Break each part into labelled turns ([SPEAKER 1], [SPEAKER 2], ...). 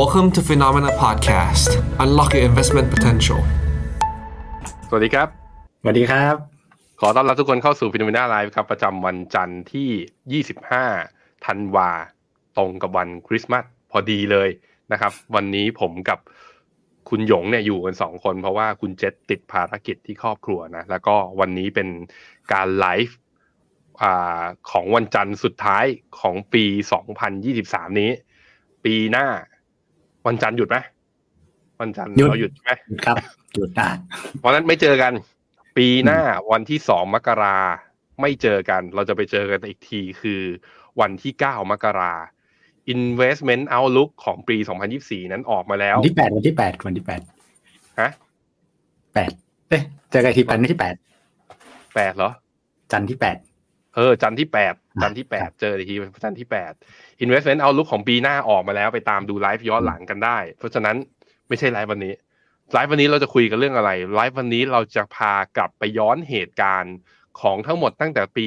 [SPEAKER 1] Welcome to Phenomena Podcast. Unlock your investment potential.
[SPEAKER 2] สวัสดีครับ
[SPEAKER 3] สวัสดีครับ
[SPEAKER 2] ขอต้อนรับทุกคนเข้าสู่ฟิโนเมนาไลฟ์ครับ ประจำวันจันทร์ที่ 25 ธันวา ตรงกับวันคริสต์มาสพอดีเลยนะครับ วันนี้ผมกับคุณหยงเนี่ยอยู่กันสองคน เพราะว่าคุณเจษติดภารกิจที่ครอบครัวนะ แล้วก็วันนี้เป็นการไลฟ์อ่าของวันจันทร์สุดท้ายของปี 2023 นี้ ปีหน้า วันจันทร์หยุดไหมวันจันทร์
[SPEAKER 3] หยุด
[SPEAKER 2] เราหยุดใช่ไหม
[SPEAKER 3] หยุดครับหยุดนะ
[SPEAKER 2] เพราะฉะนั้นไม่เจอกัน ปีหน้าวันที่สองมกราไม่เจอกัน เราจะไปเจอกันอีกทีคือวันที่เก้ามกรา investment outlook ของปี 2024 นั้นออกมาแล้ว
[SPEAKER 3] วันที่แปดวันที่แปดวันที่แปด
[SPEAKER 2] ฮะ
[SPEAKER 3] แปดเอ๊ะเจอกันอีกทีแปดวันที่แปด
[SPEAKER 2] แปดเหรอ
[SPEAKER 3] จันทร์ที่แปด
[SPEAKER 2] เออ จันทร์ที่แปด จันทร์ที่แปดเจออีกทีจันทร์ที่แปด investment outlook ของปีหน้าออกมาแล้วไปตามดูไลฟ์ย้อนหลังกันได้ เพราะฉะนั้นไม่ใช่ไลฟ์วันนี้ไลฟ์วันนี้เราจะคุยกันเรื่องอะไรไลฟ์วันนี้เราจะพากลับไปย้อนเหตุการณ์ของทั้งหมดตั้งแต่ปี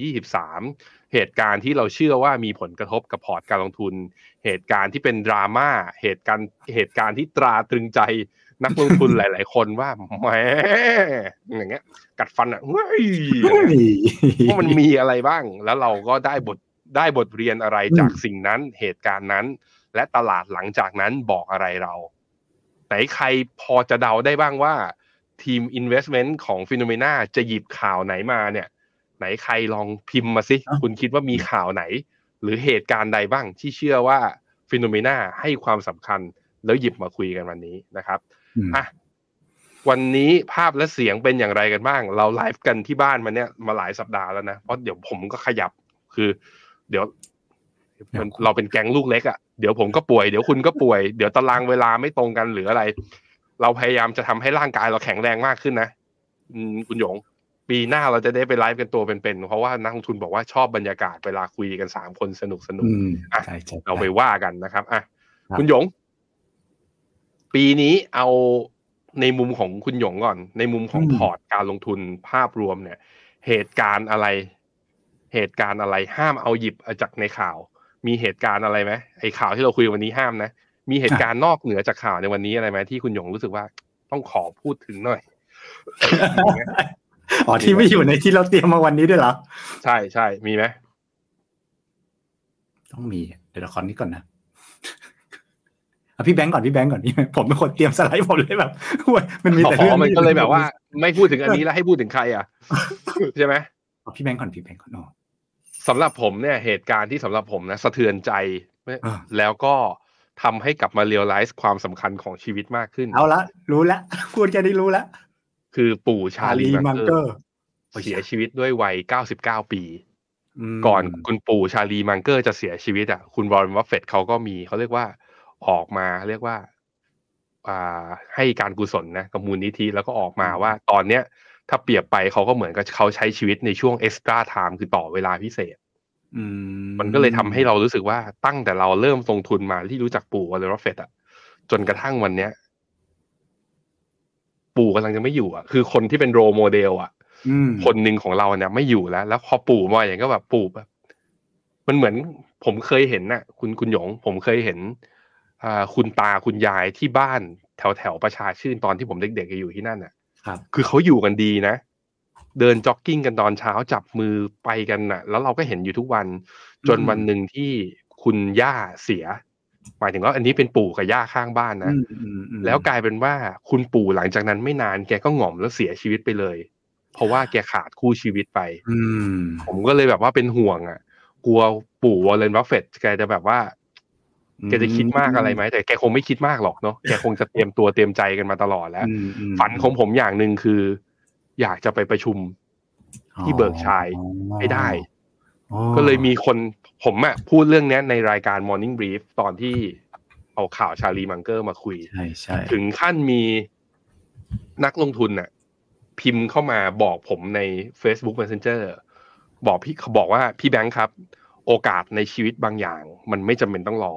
[SPEAKER 2] 2023 เหตุการณ์ที่เราเชื่อว่ามีผลกระทบกับพอร์ตการลงทุน เหตุการณ์ที่เป็นดราม่าเหตุการณ์เหตุการณ์ที่ตราตรึงใจ นักลงทุนหลาย ๆ คนว่าแหมอย่างเงี้ย กัดฟันอะเฮ้ยว่ามันมีอะไรบ้าง แล้วเราก็ได้บทได้บทเรียนอะไรจากสิ่งนั้นเหตุการณ์นั้น และตลาดหลังจากนั้นบอกอะไรเรา ไหนใครพอจะเดาได้บ้างว่า ทีม investment ของฟิโนเมนาจะหยิบข่าวไหนมาเนี่ย ไหนใครลองพิมพ์มาสิ คุณคิดว่ามีข่าวไหน หรือเหตุการณ์ใดบ้างที่เชื่อว่าFINNOMENA ให้ความสำคัญแล้วหยิบมาคุยกันวันนี้นะครับ
[SPEAKER 3] อืม
[SPEAKER 2] อะวันนี้ภาพและเสียงเป็นอย่างไรกันบ้าง เราไลฟ์กันที่บ้านมาเนี่ยมาหลายสัปดาห์แล้วนะเพราะเดี๋ยวผมก็ขยับคือ เดี๋ยวมันเราเป็นแก๊งลูกเล็กอะ่ะเดี๋ยวผมก็ป่วยเดี๋ยวคุณก็ป่วยเดี๋ยวตารางเวลาไม่ตรงกันหรืออะไร เราพยายามจะทำให้ร่างกายเราแข็งแรงมากขึ้นนะอืมคุณหยง ปีหน้าเราจะได้ไปไลฟ์กันตัวเป็นๆเพราะว่านักลงทุนบอกว่าชอบบรรยากาศเวลาคุยกันสามคนสนุกสนุก
[SPEAKER 3] อืม
[SPEAKER 2] อะ
[SPEAKER 3] ใช่ใช่
[SPEAKER 2] เราไปว่ากันนะครับอะ
[SPEAKER 3] ครับ
[SPEAKER 2] คุณหยง ปีนี้เอาในมุมของคุณหยงก่อน ในมุมของพอร์ตการลงทุนภาพรวมเนี่ย เหตุการณ์อะไร เหตุการณ์อะไรห้ามเอาหยิบเอาจากในข่าว มีเหตุการณ์อะไรไหมไอ้ข่าวที่เราคุยวันนี้ห้ามนะมีเหตุการณ์นอกเหนือจากข่าวในวันนี้อะไรไหมที่คุณหยงรู้สึกว่าต้องขอพูดถึงหน่อย
[SPEAKER 3] อ๋อที่ไม่อยู่ในที่เราเตรียมมาวันนี้ด้วยเหรอ
[SPEAKER 2] ใช่ใช่มีไหม
[SPEAKER 3] ต้องมีเดี๋ยวเราขอนี้ก่อนนะเอาพี่แบงก์ก่อนพี่แบงก์ก่อนพี่แบงค์ผมเป็นคนเตรียมสไลด์ผมเลยแบบโอ้ยมันมีแต่
[SPEAKER 2] อ๋
[SPEAKER 3] เรื่อ
[SPEAKER 2] องมันก็เลยแบบว่า ไม่พูดถึงอันนี้แล้วให้พูดถึงใครอะใช่ไหม
[SPEAKER 3] เอาพี่แบงก์ก่อนพี่แบงก์ก่อนอ๋อ
[SPEAKER 2] สำหรับผมเนี่ยเหตุการณ์ที่สำหรับผมนะสะเทือนใจ
[SPEAKER 3] อ่า
[SPEAKER 2] แล้วก็ทำให้กลับมา realize ความสำคัญของชีวิตมากขึ้น
[SPEAKER 3] เอาละ รู้ละพูดแค่นี้รู้ละ
[SPEAKER 2] คือปู่ชาลี
[SPEAKER 3] มั
[SPEAKER 2] มั
[SPEAKER 3] ง
[SPEAKER 2] ง
[SPEAKER 3] เก
[SPEAKER 2] เก
[SPEAKER 3] อ
[SPEAKER 2] อ
[SPEAKER 3] ร์
[SPEAKER 2] ร์เสียชีวิตด้วยวัย 99 ปี
[SPEAKER 3] ม
[SPEAKER 2] ก่อนคุณปู่ชาร์ลีมังเกอร์จะเสียชีวิตอะคุณวอร์เรน บัฟเฟตต์เขาก็มีเขาเรียกว่า ออกมาเรียกว่าอ่าให้การกุศลนะกับมูลนิธิแล้วก็ออกมาว่าตอนเนี้ย ถ้าเปรียบไปเขาก็เหมือนกับเขาใช้ชีวิตในช่วง extra time คือต่อเวลาพิเศษ
[SPEAKER 3] อื
[SPEAKER 2] มันก็เลยทำให้เรารู้สึกว่าตั้งแต่เราเริ่มลงทุนมาที่รู้จักปู่วอร์เรน บัฟเฟตต์อะจนกระทั่งวันเนี้ย ปู่กำลังจะไม่อยู่อะ คือคนที่เป็น role model อะ
[SPEAKER 3] อืม
[SPEAKER 2] คนหนึ่งของเราเนี่ยไม่อยู่แล้ว แล้วพอปู่มาอย่างก็แบบปู่แบบมันเหมือนผมเคยเห็นน่ะ คุณคุณหยง ผมเคยเห็นอ่า คุณตาคุณยายที่บ้านแถวแถวประชาชื่นตอนที่ผมเด็กๆอยู่ที่นั่นน่ะ
[SPEAKER 3] ครับ
[SPEAKER 2] คือเขาอยู่กันดีนะ เดินจ็อกกิ้งกันตอนเช้าจับมือไปกันน่ะ แล้วเราก็เห็นอยู่ทุกวันจน
[SPEAKER 3] อืม
[SPEAKER 2] วันหนึ่งที่คุณย่าเสีย หมายถึงว่าอันนี้เป็นปู่กับย่าข้างบ้านนะ
[SPEAKER 3] อืมอืมอืม
[SPEAKER 2] แล้วกลายเป็นว่าคุณปู่หลังจากนั้นไม่นานแกก็หง่อมแล้วเสียชีวิตไปเลย เพราะว่าแกขาดคู่ชีวิตไป
[SPEAKER 3] อืม
[SPEAKER 2] ผมก็เลยแบบว่าเป็นห่วงอะ กลัวปู่วอร์เรนบัฟเฟตต์แกจะแบบว่า แกจะคิดมากอะไรไหมแต่แกคงไม่คิดมากหรอกเนาะแกคงจะเตรียมตัวเตรียมใจกันมาตลอดแล้ว
[SPEAKER 3] อืมอืม
[SPEAKER 2] ฝันของผมอย่างหนึ่งคือ อยากจะไปประชุมที่ Berkshire ให้ได้
[SPEAKER 3] อ๋อ
[SPEAKER 2] ก็เลยมีคนผมอะพูดเรื่องเนี้ยในรายการ Morning Brief ตอนที่เอาข่าวชาลีมังเกอร์มาคุย
[SPEAKER 3] ใช่ใช่
[SPEAKER 2] ถึงขั้นมีนักลงทุนน่ะ พิมพ์เข้ามาบอกผมใน Facebook Messenger บอกพี่เขาบอกว่าพี่แบงค์ครับ โอกาสในชีวิตบางอย่าง มันไม่จำเป็นต้องรอ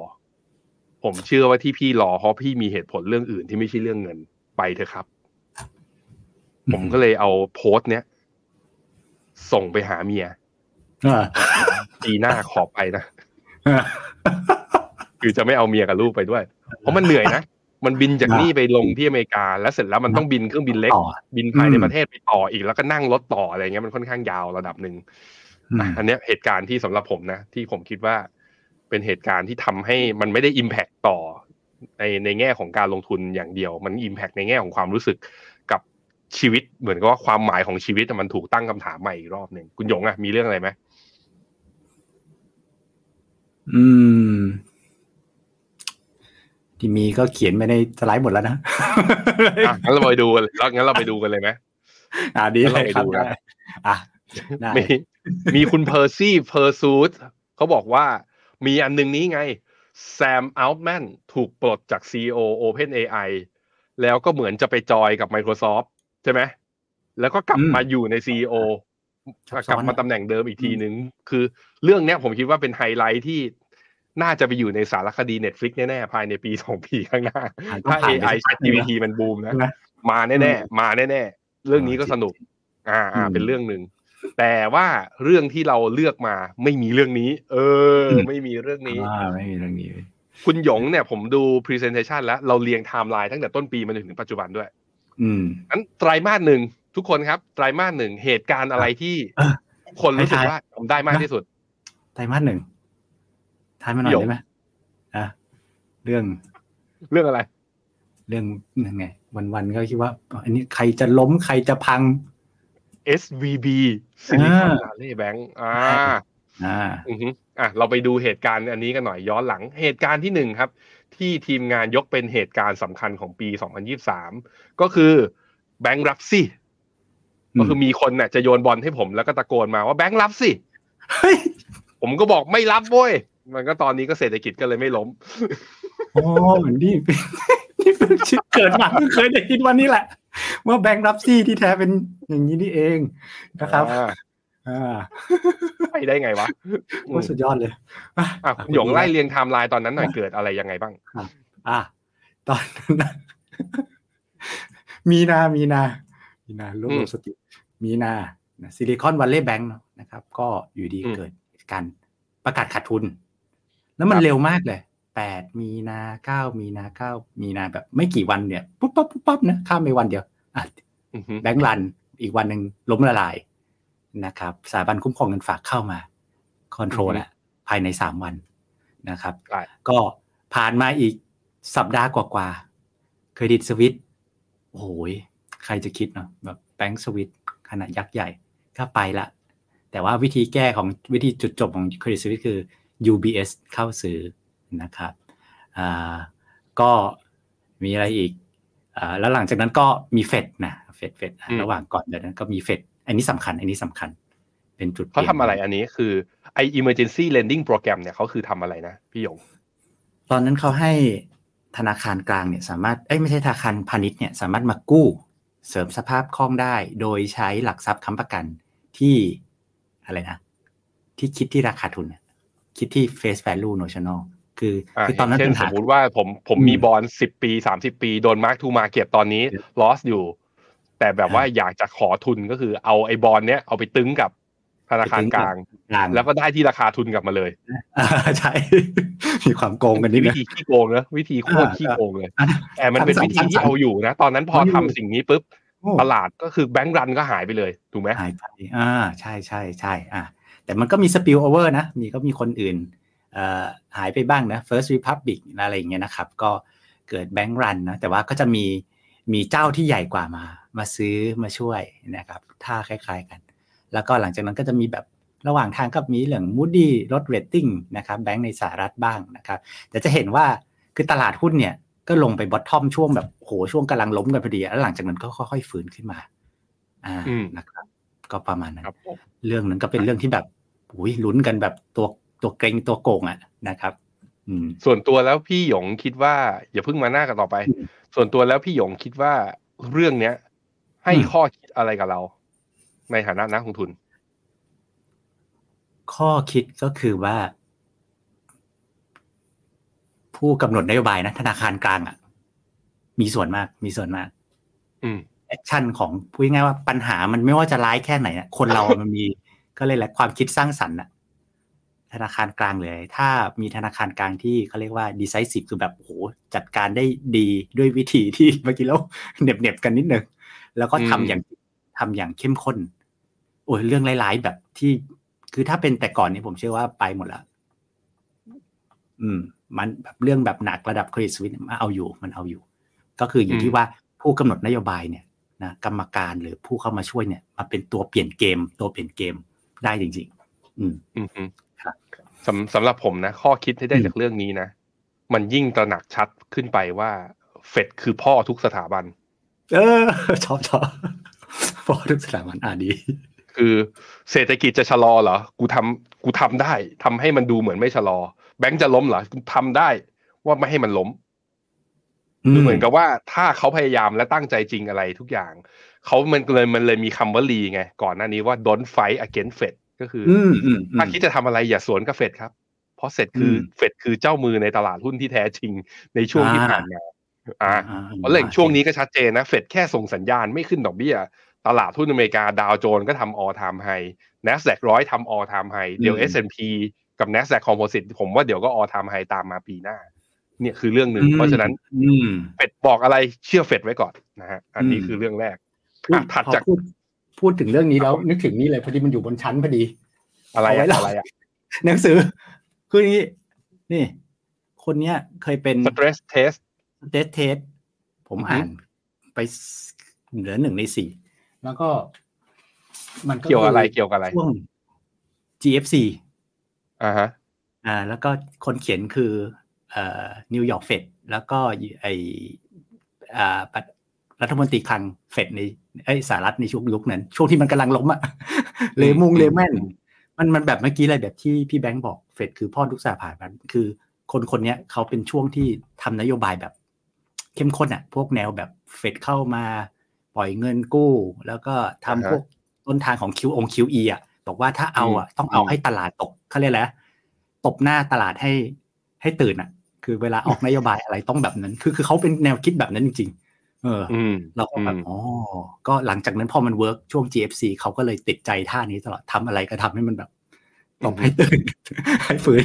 [SPEAKER 2] ผมเชื่อว่าที่พี่รอเพราะพี่มีเหตุผลเรื่องอื่นที่ไม่ใช่เรื่องเงินไปเถอะครับ ผมก็เลยเอาโพสต์เนี้ยส่งไปหาเมีย
[SPEAKER 3] อ่า
[SPEAKER 2] ปีหน้าขอไปนะคือจะไม่เอาเมียกับลูกไปด้วย เพราะมันเหนื่อยนะ มันบินจากนี่ไปลงที่อเมริกา แล้วเสร็จแล้วมันต้องบินเครื่องบินเล็ก
[SPEAKER 3] ต่อ
[SPEAKER 2] บินภายใน
[SPEAKER 3] อืม
[SPEAKER 2] ประเทศไปต่ออีกแล้วก็นั่งรถต่ออะไรเงี้ยมันค่อนข้างยาวระดับหนึ่ง
[SPEAKER 3] อืม
[SPEAKER 2] อะอันเนี้ยเหตุการณ์ที่สำหรับผมนะ ที่ผมคิดว่า เป็นเหตุการณ์ที่ทำให้มันไม่ได้อิมแพคต่อในในแง่ของการลงทุนอย่างเดียว มัน impact ในแง่ของความรู้สึกกับชีวิตเหมือนกับว่าความหมายของชีวิตอะมันถูกตั้งคำถามใหม่อีกรอบหนึ่งคุณหยงอะมีเรื่องอะไรไหม
[SPEAKER 3] อืม ที่มีก็เขียนไปในสไลด์หมดแล้วนะ
[SPEAKER 2] อะงั้นเราไปดูกันแล้วงั้นเราไปดูกันเลยไหม
[SPEAKER 3] อ่าดีเลยครับ
[SPEAKER 2] เราไปดูนะ
[SPEAKER 3] ได้อะได้
[SPEAKER 2] มีมีคุณเพอร์ซี่เพอร์ซูดเขาบอกว่า มีอันหนึงนี้ไงแซมอัลแมนถูกปลดจาก CEO OpenAI แล้วก็เหมือนจะไปจอยกับ Microsoft ใช่ไหมแล้วก็กลับ
[SPEAKER 3] อืม
[SPEAKER 2] มาอยู่ใน CEO
[SPEAKER 3] ซับ
[SPEAKER 2] ก
[SPEAKER 3] ซ้
[SPEAKER 2] ลั
[SPEAKER 3] อบน
[SPEAKER 2] มาตำแหน่งเดิมอีกทีนึงคือเรื่องเนี้ยผมคิดว่าเป็นไฮไลท์ที่น่าจะไปอยู่ในสารคดี Netflix แน่ๆ ภายในปีสองปีข้างหน้า
[SPEAKER 3] อะต้อง
[SPEAKER 2] ถ้า
[SPEAKER 3] ผ่านไป
[SPEAKER 2] AI
[SPEAKER 3] สักพักหนึ่งนะ
[SPEAKER 2] ChatGPT มันบูมนะ
[SPEAKER 3] ใช่ไหม
[SPEAKER 2] มาแน่ๆ มาแน่ๆ เรื่องนี้ก็สนุก อ่าอ่า
[SPEAKER 3] อืม
[SPEAKER 2] เป็นเรื่องหนึ่ง แต่ว่าเรื่องที่เราเลือกมาไม่มีเรื่องนี้ เอออ
[SPEAKER 3] ม
[SPEAKER 2] ไม่มีเรื่องนี้
[SPEAKER 3] อ่าไม่มีเรื่องนี้
[SPEAKER 2] คุณหยงเนี่ยผมดู Presentation แล้วเราเรียงไทม์ไลน์ตั้งแต่ต้นปีมาจนถึงปัจจุบันด้วย
[SPEAKER 3] อืม
[SPEAKER 2] อันไตรมาสหนึ่งทุกคนครับ ไตรมาสหนึ่งเหตุการณ์อะไรที่
[SPEAKER 3] เออ
[SPEAKER 2] ทุกคนรู้สึก
[SPEAKER 3] ให้ทาย
[SPEAKER 2] ว่าทำได้มากที่สุด
[SPEAKER 3] ไตรมาสหนึ่งทายมาหน่อย
[SPEAKER 2] เดี๋ยว
[SPEAKER 3] ได้ไหมอะเรื่อง
[SPEAKER 2] เรื่องอะไร
[SPEAKER 3] เรื่องยังไง วันๆก็คิดว่าอันนี้ใครจะล้มใครจะพัง
[SPEAKER 2] SVB Silicon Valley Bank อ่า
[SPEAKER 3] อ่า
[SPEAKER 2] อือฮึอะเราไปดูเหตุการณ์อันนี้กันหน่อยย้อนหลังเหตุการณ์ที่หนึ่งครับ ที่ทีมงานยกเป็นเหตุการณ์สำคัญของปี 2023 ก็คือแบงค์รับสิ
[SPEAKER 3] อืม
[SPEAKER 2] ก็คือมีคนน่ะจะโยนบอลให้ผมแล้วก็ตะโกนมาว่าแบงค์รับสิ
[SPEAKER 3] เฮ้ย
[SPEAKER 2] ผมก็บอกไม่รับเว้ยมันก็ตอนนี้ก็เศรษฐกิจก็เลยไม่ล้ม
[SPEAKER 3] โอ้เหมือนนี่นี่เป็นชิดเกิดมาเพิ่งเคยได้ยินวันนี้แหละ ว่าแบงค์รับซี่ที่แท้เป็นอย่างนี้นี่เองนะครับ
[SPEAKER 2] อ่า
[SPEAKER 3] อ่า
[SPEAKER 2] ไปได้ไงวะ
[SPEAKER 3] โอ้สุดยอดเลย
[SPEAKER 2] อะคุณหยงไล่เรียงไทม์ไลน์ตอนนั้นหน่อยเกิดอะไรยังไงบ้าง
[SPEAKER 3] อะตอนนั้นนะมีนา มีนา มีนารวบรวมสติ มีนาSilicon Valley Bank นะครับ ก็อยู่ดี
[SPEAKER 2] อืม
[SPEAKER 3] เกิดการประกาศขาดทุน แล้วมัน
[SPEAKER 2] ครับ
[SPEAKER 3] เร็วมากเลย แปดมีนาเก้ามีนาเก้ามีนาแบบไม่กี่วันเนี่ยปุ๊บปั๊บปุ๊บปั๊บนะข้ามไปวันเดียวอะ
[SPEAKER 2] อือฮึ
[SPEAKER 3] bank run อีกวันหนึ่งล้มละลายนะครับสถาบันคุ้มครองเงินฝากเข้ามา control ละภายในสามวันนะครับ
[SPEAKER 2] ได้
[SPEAKER 3] ก็ผ่านมาอีกสัปดาห์กว่าๆ Credit Suisseโอ้โหยใครจะคิดเนาะแบบแบงก์สวิตขนาดยักษ์ใหญ่ก็ไปละแต่ว่าวิธีแก้ของวิธีจุดจบของเครดิตสวิตคือ UBS เข้าซื้อ นะครับอ่าก็มีอะไรอีกอ่าแล้วหลังจากนั้นก็มีเฟดนะเฟดเฟด
[SPEAKER 2] อืม
[SPEAKER 3] ระหว่างก่อนเดี๋ยวนั้นก็มีเฟดอันนี้สำคัญ อันนี้สำคัญ เป็นจุด
[SPEAKER 2] เขาทำ
[SPEAKER 3] ปลี่ยน
[SPEAKER 2] อะไรอันนี้คือไอ emergency lending program เนี่ยเขาคือทำอะไรนะพี่หยง
[SPEAKER 3] ตอนนั้นเขาให้ธนาคารกลางเนี่ยสามารถเอ้ยไม่ใช่ธนาคารพาณิชย์เนี่ยสามารถมากู้เสริมสภาพคล่องได้ โดยใช้หลักทรัพย์ค้ำประกันที่อะไรนะ ที่คิดที่ราคาทุนน่ะคิดที่ face value notional คือ
[SPEAKER 2] อ่า
[SPEAKER 3] คือตอนนั้น
[SPEAKER 2] เช่
[SPEAKER 3] เป็นน
[SPEAKER 2] ส
[SPEAKER 3] หาม
[SPEAKER 2] มติว่าผมผม
[SPEAKER 3] อืม
[SPEAKER 2] มีบอลสิบปีสามสิบปีโดน mark to market ตอนนี้ loss อยู่ แต่แบบว่าอยากจะขอทุนก็คือเอาไอ้บอลเนี้ยเอาไปตึงกับธนาคารกลาง
[SPEAKER 3] กลาง
[SPEAKER 2] แล้วก็ได้ที่ราคาทุนกลับมาเลย
[SPEAKER 3] อ่าใช่ มีความโกงกันนิด
[SPEAKER 2] วิ
[SPEAKER 3] นึง
[SPEAKER 2] ธีขี้โกงนะวิธีโคตร
[SPEAKER 3] อ่า
[SPEAKER 2] ขี้โกงเลย
[SPEAKER 3] อะ
[SPEAKER 2] แต่มันเป็น
[SPEAKER 3] ทันสมั
[SPEAKER 2] วิ
[SPEAKER 3] ย
[SPEAKER 2] ธีที่
[SPEAKER 3] ทันสมัย
[SPEAKER 2] เอาอยู่นะ ตอนนั้นพอ
[SPEAKER 3] เอาอยู่
[SPEAKER 2] ทำสิ่งนี้ปุ๊บ
[SPEAKER 3] โอ้
[SPEAKER 2] ตลาดก็คือแบงก์รันก็หายไปเลยถูกไหม
[SPEAKER 3] หายไปอ่าใช่ใช่ใช่อ่าแต่มันก็มี spill over นะ มีก็มีคนอื่นเอ่อ หายไปบ้างนะ First Republic อะไรอย่างเงี้ยนะครับ ก็เกิดแบงก์รันนะแต่ว่าก็จะมีมีเจ้าที่ใหญ่กว่ามา มาซื้อมาช่วยนะครับท่าคล้ายๆกัน แล้วก็หลังจากนั้นก็จะมีแบบระหว่างทางก็มีเรื่อง Moody ลด rating นะครับแบงก์ในสหรัฐบ้างนะครับแต่จะเห็นว่าคือตลาดหุ้นเนี่ยก็ลงไปบอททอมช่วงแบบโหช่วงกำลังล้มกันพอดี แล้วหลังจากนั้นก็ค่อยๆฟื้นขึ้นมา อ่า
[SPEAKER 2] อืม
[SPEAKER 3] นะครับ ก็ประมาณนั้น
[SPEAKER 2] ครับผม
[SPEAKER 3] เรื่องนั้นก็เป็นเรื่องที่แบบอุ้ยลุ้นกันแบบตัว ตัวเกรงตัวโกงอะนะครับอืม
[SPEAKER 2] ส่วนตัวแล้วพี่หยงคิดว่า อย่าเพิ่งมาหน้ากันต่อไป
[SPEAKER 3] อืม
[SPEAKER 2] ส่วนตัวแล้วพี่หยงคิดว่าเรื่องเนี้ย ให้
[SPEAKER 3] อืม
[SPEAKER 2] ข้อคิดอะไรกับเรา ในฐานะนักลงทุน
[SPEAKER 3] ข้อคิดก็คือว่า ผู้กำหนดนโยบายนะธนาคารกลางอะ มีส่วนมาก มีส่วนมาก
[SPEAKER 2] อืม
[SPEAKER 3] แอคชั่นของพูดง่ายๆว่าปัญหามันไม่ว่าจะร้ายแค่ไหนอะคนเรามันมีก็เลยแหละความคิดสร้างสรรค์อะ ธนาคารกลางเลย ถ้ามีธนาคารกลางที่เขาเรียกว่า decisive คือแบบโหจัดการได้ดีด้วยวิธีที่เมื่อกี้เราเหน็บเน็บๆกันนิดนึงแล้วก็ทำอย่างทำอย่างเข้มข้น โอ้ยเรื่องร้ายๆแบบที่ คือถ้าเป็นแต่ก่อนนี้ผมเชื่อว่าไปหมดแล้วอืม มันแบบเรื่องแบบหนักระดับเครดิตสวิตมาเอาอยู่มันเอาอยู่ ก็คืออยู่ที่ว่าผู้กำหนดนโยบายเนี่ยนะกรรมการหรือผู้เข้ามาช่วยเนี่ยมาเป็นตัวเปลี่ยนเกม ตัวเปลี่ยนเกมได้จริง ๆ อืม
[SPEAKER 2] อืมฮึ
[SPEAKER 3] ครับ
[SPEAKER 2] สำสำหรับผมนะ ข้อคิดที่ได้
[SPEAKER 3] อืม
[SPEAKER 2] จากเรื่องนี้นะ มันยิ่งตระหนักชัดขึ้นไปว่าเฟดคือพ่อทุกสถาบัน
[SPEAKER 3] เออชอบชอบพอทุกสถาบันอ่าดี
[SPEAKER 2] คือเศรษฐกิจจะชะลอเหรอ กูทำกูทำได้ทำให้มันดูเหมือนไม่ชะลอ แบงก์จะล้มเหรอกูทำได้ว่าไม่ให้มันล้มคือเหมือนกับว่าถ้าเขาพยายามและตั้งใจจริงอะไรทุกอย่าง เขามันเลยมันเลยมีคำว่าลีไง ก่อนหน้านี้ว่า don't fight against Fed ก็คืออ
[SPEAKER 3] อืมอืมอืม
[SPEAKER 2] ถ้าคิดจะทำอะไรอย่าสวนกับเฟดครับ เพราะเฟดคืออ
[SPEAKER 3] ม
[SPEAKER 2] เฟดคือเจ้ามือในตลาดหุ้นที่แท้จริงในช่วงที่
[SPEAKER 3] อ่า
[SPEAKER 2] ผ่านมาอ่า
[SPEAKER 3] อ่า
[SPEAKER 2] เพราะเรื่องช่วงนี้ก็ชัดเจนนะเฟดแค่ส่งสัญญาณไม่ขึ้นดอกเบี้ย ตลาดหุ้นอเมริกาดาวโจนส์ก็ทำ all time high NASDAQ ร้อยทำ all time high เดี๋ยว S&P กับ NASDAQ Composite ผมว่าเดี๋ยวก็ all time high ตามมาปีหน้า เนี่ยคือเรื่องหนึ่ง
[SPEAKER 3] อืม
[SPEAKER 2] เพราะฉะนั้น
[SPEAKER 3] อืม
[SPEAKER 2] เฟดบอกอะไรเชื่อเฟดไว้ก่อนนะฮะอันนี้
[SPEAKER 3] อืม
[SPEAKER 2] คือเรื่องแรก
[SPEAKER 3] อุ๊ย
[SPEAKER 2] อะถัดจาก
[SPEAKER 3] พอพูดพูดถึงเรื่องนี้แล้วนึกถึงนี่เลยพอดีมันอยู่บนชั้นพอดี
[SPEAKER 2] อะไร
[SPEAKER 3] เอาไว้
[SPEAKER 2] อะ
[SPEAKER 3] เล่า
[SPEAKER 2] อะไรอะ
[SPEAKER 3] หนังสือ คืออย่างนี้ นี่ คนเนี้ยเคยเป็น
[SPEAKER 2] stress test
[SPEAKER 3] เทสเทสผม
[SPEAKER 2] อือฮึ
[SPEAKER 3] อ่านไปเหลือหนึ่งในสี่แล้วก็ มันก็
[SPEAKER 2] เกี่ยวอะไร
[SPEAKER 3] คื
[SPEAKER 2] เกี่ยวกับอะไร
[SPEAKER 3] ช่วง GFC
[SPEAKER 2] อ่าฮะ
[SPEAKER 3] อ่า แล้วก็คนเขียนคือเอ่อนิวยอร์กเฟดแล้วก็ไออ่าปัด รัฐมนตรีคลังเฟดในไอยสหรัฐในช่วงยุคนั้น ช่วงที่มันกำลังล้มอะเลมุงเลแมนมันมันแบบเมื่อกี้เลยแบบที่พี่แบงค์บอกเฟดคือพ่อทุกสาผ่านคือ คนคนเนี้ยเขาเป็นช่วงที่ทำนโยบายแบบ เข้มข้นอะพวกแนวแบบเฟดเข้ามาปล่อยเงินกู้ แล้วก็ทำ
[SPEAKER 2] อ่าฮะ
[SPEAKER 3] พวกต้นทางของ Q อง QE อะบอกว่าถ้าเอาอะต้องเอา
[SPEAKER 2] อืม
[SPEAKER 3] ให้ตลาดตกเขาเรียกอะไรนะตบหน้าตลาดให้ให้ตื่นอะคือเวลาออกนโยบายอะไรต้องแบบนั้น คือคือเขาเป็นแนวคิดแบบนั้นจริงๆ เอออ
[SPEAKER 2] อืม
[SPEAKER 3] เราก็แบบ
[SPEAKER 2] อืม
[SPEAKER 3] อ๋อก็หลังจากนั้นพอมันเวิร์กช่วง GFC เขาก็เลยติดใจท่านี้ตลอดทำอะไรก็ทำให้มันแบบตบให้ตื่นให้ฟื้น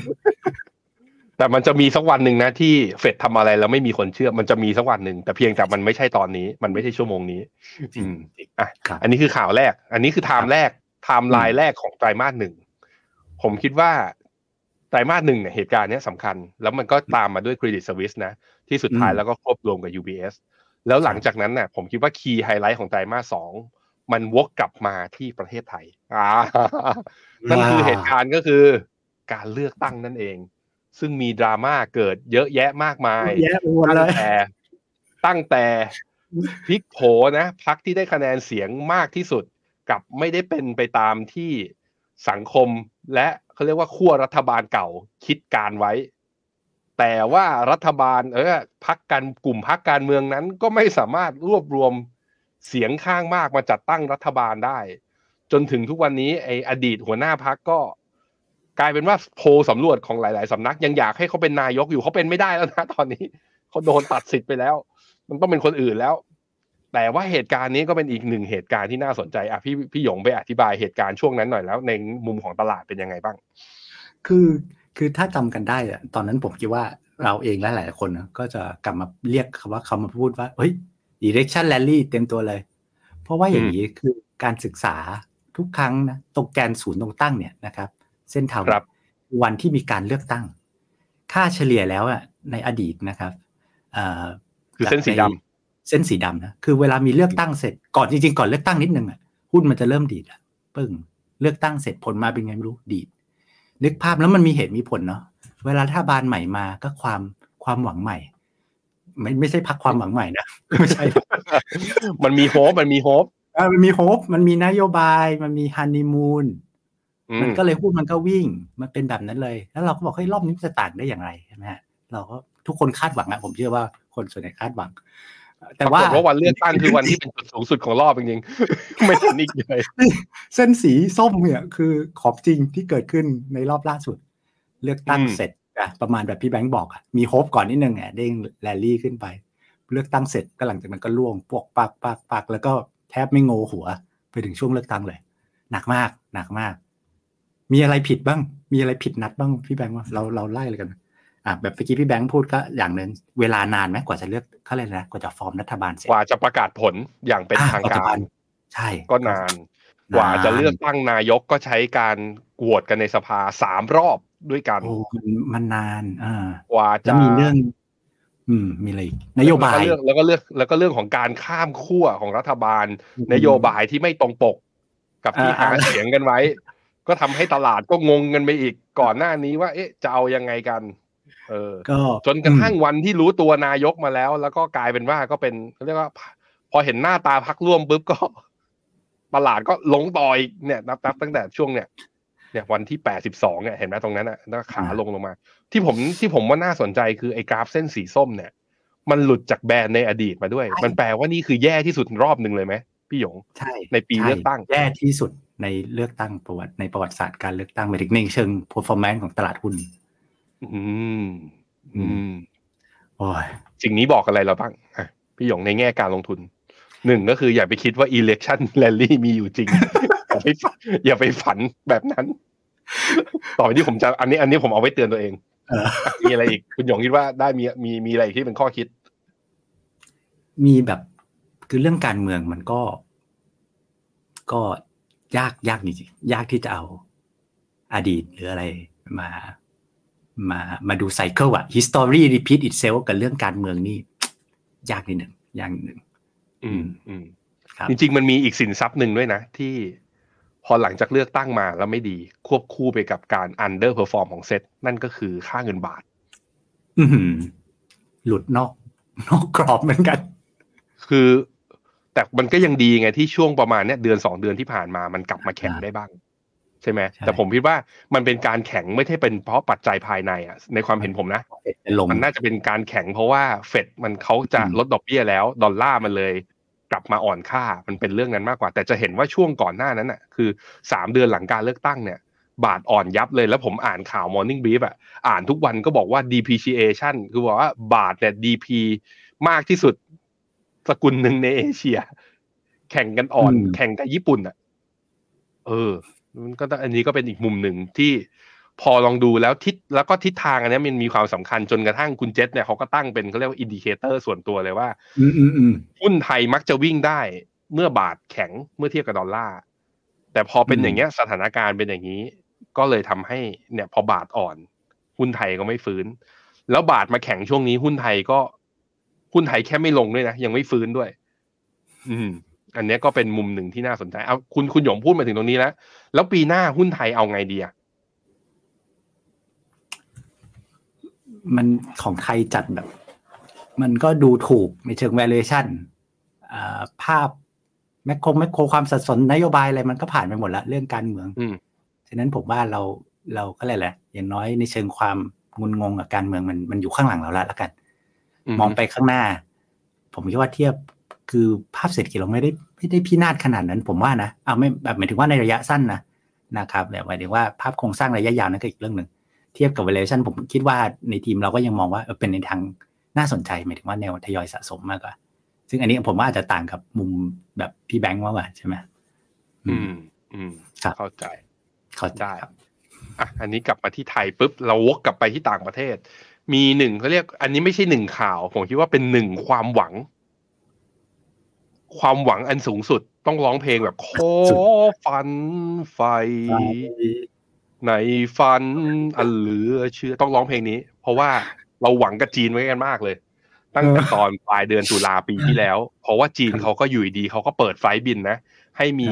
[SPEAKER 2] แต่มันจะมีสักวันหนึ่งนะที่เฟดทำอะไรแล้วไม่มีคนเชื่อ มันจะมีสักวันหนึ่งแต่เพียงแต่มันไม่ใช่ตอนนี้ มันไม่ใช่ชั่วโมงนี้อืมอะ
[SPEAKER 3] ครับ
[SPEAKER 2] อันนี้คือข่าวแรก อันนี้คือ time แรกไทม์ไลน์แรกของไตรมาสหนึ่งผมคิดว่าไตรมาสหนึ่งเนี่ยเหตุการณ์เนี้ยสำคัญ แล้วมันก็ตามมาด้วย Credit Suisse นะที่สุดท้าย
[SPEAKER 3] อืม
[SPEAKER 2] แล้วก็ควบรวมกับ UBS แล้วหลังจากนั้นน่ะ ผมคิดว่า key highlight ของไตรมาสสองมันวกกลับมาที่ประเทศไทยอ่านั่นคือเหตุการณ์ก็คือการเลือกตั้งนั่นเอง ซึ่งมีดราม่าเกิดเยอะแยะมากมาย
[SPEAKER 3] แย่ไปหมด
[SPEAKER 2] ตั้
[SPEAKER 3] เล
[SPEAKER 2] ง
[SPEAKER 3] ย
[SPEAKER 2] แต่ตั้งแต่พลิกโผนะพักที่ได้คะแนนเสียงมากที่สุดกับไม่ได้เป็นไปตามที่สังคมและเขาเรียกว่าขั้วรัฐบาลเก่าคิดการไว้ แต่ว่ารัฐบาลเออพักการกลุ่มพักการเมืองนั้นก็ไม่สามารถรวบรวมเสียงข้างมากมาจัดตั้งรัฐบาลได้ จนถึงทุกวันนี้ไออดีตหัวหน้าพักก็ กลายเป็นว่าโพลสำรวจของหลาย ๆสำนัก ยังอยากให้เขาเป็นนายกอยู่เขาเป็นไม่ได้แล้วนะตอนนี้เขาโดนตัดสิทธิ์ไปแล้ว มันต้องเป็นคนอื่นแล้ว แต่ว่าเหตุการณ์นี้ก็เป็นอีกหนึ่งเหตุการณ์ที่น่าสนใจอะพี่พี่หยงไปอธิบายเหตุการณ์ช่วงนั้นหน่อยแล้ว ในมุมของตลาดเป็นยังไงบ้าง
[SPEAKER 3] คือ คือถ้าจำกันได้อะตอนนั้นผมคิดว่าเราเองและหลายๆคนนะก็จะกลับมาเรียกคำว่าเขามาพูดว่าเฮ้ย election rally เต็มตัวเลย เพราะว่าอย่างนี้คือการศึกษาทุกครั้งนะตรงแกนศูนย์ตรงตั้งเนี่ยนะครับ เส้นทาง
[SPEAKER 2] ครับ
[SPEAKER 3] วันที่มีการเลือกตั้ง ค่าเฉลี่ยแล้วอะในอดีตนะครับเอ่อ
[SPEAKER 2] คือเส้นสีดำ
[SPEAKER 3] เส้นสีดำนะคือเวลามีเลือกตั้งเสร็จก่อนจริงๆก่อนเลือกตั้งนิดนึงอะหุ้นมันจะเริ่มดีดอะปึ้งเลือกตั้งเสร็จผลมาเป็นไงไม่รู้ดีด นึกภาพแล้วมันมีเหตุมีผลเนาะเวลารัฐบาลใหม่มาก็ความความหวังใหม่ ไม่ไม่ใช่พักความหวังใหม่นะไม่ใช่
[SPEAKER 2] มันมีโฮปมันมีโฮป
[SPEAKER 3] เออมันมีโฮปมันมีนโยบาย มันมีฮันนีมูน
[SPEAKER 2] อื
[SPEAKER 3] มัน
[SPEAKER 2] ม
[SPEAKER 3] ก็เลยหุ้นมันก็วิ่ง มันเป็นแบบนั้นเลย แล้วเราก็บอกเฮ้ยรอบนี้มันจะต่างได้อย่างไรใช่ไหมฮะเราก็ทุกคนคาดหวังอะผมเชื่อว่าคนส่วนใหญ่คาดหวัง แต่
[SPEAKER 2] ปราก
[SPEAKER 3] ว่า
[SPEAKER 2] ฏว่าวันเลือกตั้งคือวันที่เป็นจุดสูงสุดของรอบจริงๆไม่เห็นอีกเลย
[SPEAKER 3] เส้นสีส้มเนี่ยคือของจริงที่เกิดขึ้นในรอบล่าสุด เลือกตั้ง
[SPEAKER 2] อืม
[SPEAKER 3] เสร็จอะประมาณแบบพี่แบงค์บอกอะมีโฮปก่อนนิดนึงอะเด้งแรลลี่ขึ้นไป เลือกตั้งเสร็จก็หลังจากนั้นก็ล่วงปวกปักปักปักแล้วก็แทบไม่โงหัว ไปถึงช่วงเลือกตั้งเลย หนักมาก หนักมาก มีอะไรผิดบ้าง มีอะไรผิดนัดบ้างพี่แบงค์ว่าเราเราไล่เลยกัน อะแบบเมื่อกี้พี่แบงค์พูดก็อย่างหนึ่งเวลานานไหมกว่าจะเลือกเขาเลยกนะกว่าจะฟอร์มรัฐบาลเสร็จ
[SPEAKER 2] กว่าจะประกาศผลอย่างเป็น
[SPEAKER 3] อะ
[SPEAKER 2] ทาง
[SPEAKER 3] ปัจจุ
[SPEAKER 2] กา
[SPEAKER 3] บั
[SPEAKER 2] ร
[SPEAKER 3] นใช่
[SPEAKER 2] ก็นานกว่าจะเลือกตั้งนายกก็ใช้การโหวตกันในสภาสามรอบด้วยกัน
[SPEAKER 3] โอ้มันมันนานอ่า
[SPEAKER 2] กว่า
[SPEAKER 3] แล้
[SPEAKER 2] จะ
[SPEAKER 3] วมีเรื่อง อืม มีอะไรอีกนโยบาย
[SPEAKER 2] แล้วก็เลือกแล้วก็เรื่องแล้วก็เรื่องของการข้ามขั้วของรัฐบาล นโยบายที่ไม่ตรงปก กับที่
[SPEAKER 3] อ่า
[SPEAKER 2] หาเสียงกันไว้ ก็ทำให้ตลาดก็งงกันไปอีกก่อนหน้านี้ว่า เอ๊ะจะเอายังไงกัน เออ
[SPEAKER 3] ก็
[SPEAKER 2] จนกระทั่งวันที่รู้ตัวนายกมาแล้ว แล้วก็กลายเป็นว่าก็เป็นเขาเรียกว่า พอเห็นหน้าตาพักร่วมปุ๊บก็ตลาดก็ลงต่ออีกเนี่ยนับนับตั้งแต่ช่วงเนี่ยเนี่ยวันที่แปดสิบสองเนี่ยเห็นไหมตรงนั้นอะแล้วขาลงลงมา ที่ผมที่ผมว่าน่าสนใจคือไอ้กราฟเส้นสีส้มเนี่ย มันหลุดจากแบรนด์ในอดีตมาด้วย มันแปลว่านี่คือแย่ที่สุดรอบหนึ่งเลยไหมพี่หยง
[SPEAKER 3] ใช่
[SPEAKER 2] ในปี
[SPEAKER 3] ใช่
[SPEAKER 2] เลือกตั้ง
[SPEAKER 3] แย่ที่สุดในเลือกตั้งประวัติในประวัติศาสตร์การเลือกตั้งหมายถึงในเชิง performance ของตลาดหุ้น
[SPEAKER 2] อืม อืม
[SPEAKER 3] โอ้ย
[SPEAKER 2] สิ่งนี้บอกอะไรเราบ้างอะพี่หยงในแง่การลงทุนหนึ่งก็คืออย่าไปคิดว่า election rally มีอยู่จริง อย่าไปฝันอย่าไปฝันแบบนั้น ต่อไปที่ผมจะอันนี้ อันนี้ผมเอาไว้เตือนตัวเอง
[SPEAKER 3] เออ
[SPEAKER 2] มีอะไรอีก คุณหยงคิดว่าได้มีมีมีอะไรอีกที่เป็นข้อคิด
[SPEAKER 3] มีแบบคือเรื่องการเมืองมันก็ ก็ยากยากจริงๆยากที่จะเอาอดีตหรืออะไรมา มามาดูไซเคิลอะ history repeat itself กับเรื่องการเมืองนี่ยากนิดหนึ่งยากนิดหนึ่ง
[SPEAKER 2] อืมอืม
[SPEAKER 3] ครับ
[SPEAKER 2] จริง ๆ มันมีอีกสินทรัพย์หนึ่งด้วยนะ ที่พอหลังจากเลือกตั้งมาแล้วไม่ดีควบคู่ไปกับการ underperform ของเซ็ตนั่นก็คือค่าเงินบาท
[SPEAKER 3] อื้อหือหลุดนอก นอกกรอบเหมือนกัน
[SPEAKER 2] คือ แต่มันก็ยังดีไงที่ช่วงประมาณเนี้ยเดือนสองเดือนที่ผ่านมามันกลับมาแข็ง
[SPEAKER 3] อ่า
[SPEAKER 2] ได้บ้าง ใช่ไหม
[SPEAKER 3] ใช่
[SPEAKER 2] แต่ผมคิดว่ามันเป็นการแข็งไม่ใช่เป็นเพราะปัจจัยภายในอะในความเห็นผมนะ
[SPEAKER 3] เป็นลง
[SPEAKER 2] มันน่าจะเป็นการแข็งเพราะว่าเฟดมันเขาจะ
[SPEAKER 3] อืม
[SPEAKER 2] ลดดอกเบี้ยแล้วดอลลาร์มันเลยกลับมาอ่อนค่ามันเป็นเรื่องนั้นมากกว่า แต่จะเห็นว่าช่วงก่อนหน้านั้นอะคือสามเดือนหลังการเลือกตั้งเนี่ย บาทอ่อนยับเลยแล้วผมอ่านข่าว Morning Brief อะอ่านทุกวันก็บอกว่า depreciation คือบอกว่าบาทเนี่ย DP มากที่สุดสกุลหนึ่งในเอเชีย แข่งกันอ่อน
[SPEAKER 3] อืม
[SPEAKER 2] แข่งกับญี่ปุ่นอะ เออ มันก็ต้องอันนี้ก็เป็นอีกมุมหนึ่งที่พอลองดูแล้วทิศแล้วก็ทิศทางอันเนี้ยมันมีความสำคัญจนกระทั่งคุณเจษเนี่ยเขาก็ตั้งเป็นเขาเรียกว่า indicator ส่วนตัวเลยว่า
[SPEAKER 3] อืมอืมอืม
[SPEAKER 2] หุ้นไทยมักจะวิ่งได้เมื่อบาทแข็งเมื่อเทียบกับดอลลาร์แต่พอเป็น
[SPEAKER 3] อืม
[SPEAKER 2] อย่างเงี้ยสถานการณ์เป็นอย่างนี้ ก็เลยทำให้เนี่ยพอบาทอ่อน หุ้นไทยก็ไม่ฟื้น แล้วบาทมาแข็งช่วงนี้หุ้นไทยก็หุ้นไทยแค่ไม่ลงด้วยนะยังไม่ฟื้นด้วย อืม อันเนี้ยก็เป็นมุมหนึ่งที่น่าสนใจเอาคุณคุณหยงพูดมาถึงตรงนี้แล้ว แล้วปีหน้าหุ้นไทยเอาไงดีอะ
[SPEAKER 3] มันของไทยจัดแบบ มันก็ดูถูกในเชิง valuation อ่าภาพแมคโครแมคโครความสัดส่วนนโยบายอะไรมันก็ผ่านไปหมดละเรื่องการเมือง
[SPEAKER 2] อืม
[SPEAKER 3] ฉะนั้นผมว่าเราเราก็เลยแหละ อย่างน้อยในเชิงความงุนงงกับการเมืองมันมันอยู่ข้างหลังเราแล้วละกัน มองไปข้างหน้า ผมคิดว่าเทียบ คือภาพเศรษฐกิจเราไม่ได้ไม่ได้พินาศขนาดนั้น ผมว่านะเอาไม่แบบหมายถึงว่าในระยะสั้นนะนะครับแต่หมายถึงว่าภาพโครงสร้างระยะยาวนั่นก็อีกเรื่องหนึ่งเทียบกับ valuation ผมคิดว่าในทีมเราก็ยังมองว่าเออเป็นในทางน่าสนใจหมายถึงว่าแนวทยอยสะสมมากกว่า ซึ่งอันนี้ผมว่าอาจจะต่างกับมุมแบบพี่แบงค์มากกว่าใช่ไหม
[SPEAKER 2] อืม อืม
[SPEAKER 3] ครับ
[SPEAKER 2] เข้าใจ
[SPEAKER 3] เข้าใจ
[SPEAKER 2] ได้
[SPEAKER 3] ครับ
[SPEAKER 2] อะอันนี้กลับมาที่ไทยปุ๊บเราวกกลับไปที่ต่างประเทศ มีหนึ่งเขาเรียก อันนี้ไม่ใช่หนึ่งข่าว ผมคิดว่าเป็นหนึ่งความหวัง ความหวังอันสูงสุดต้องร้องเพลงแบบขอฝันไฟ ในฝันอันเหลือเชื่อต้องร้องเพลงนี้ เพราะว่าเราหวังกับจีนไว้กันมากเลย ตั้งแต่ตอนปลายเดือนตุลาปีที่แล้ว เพราะว่าจีนเขาก็อยู่ดีเขาก็เปิดไฟล์บินนะ ให้มี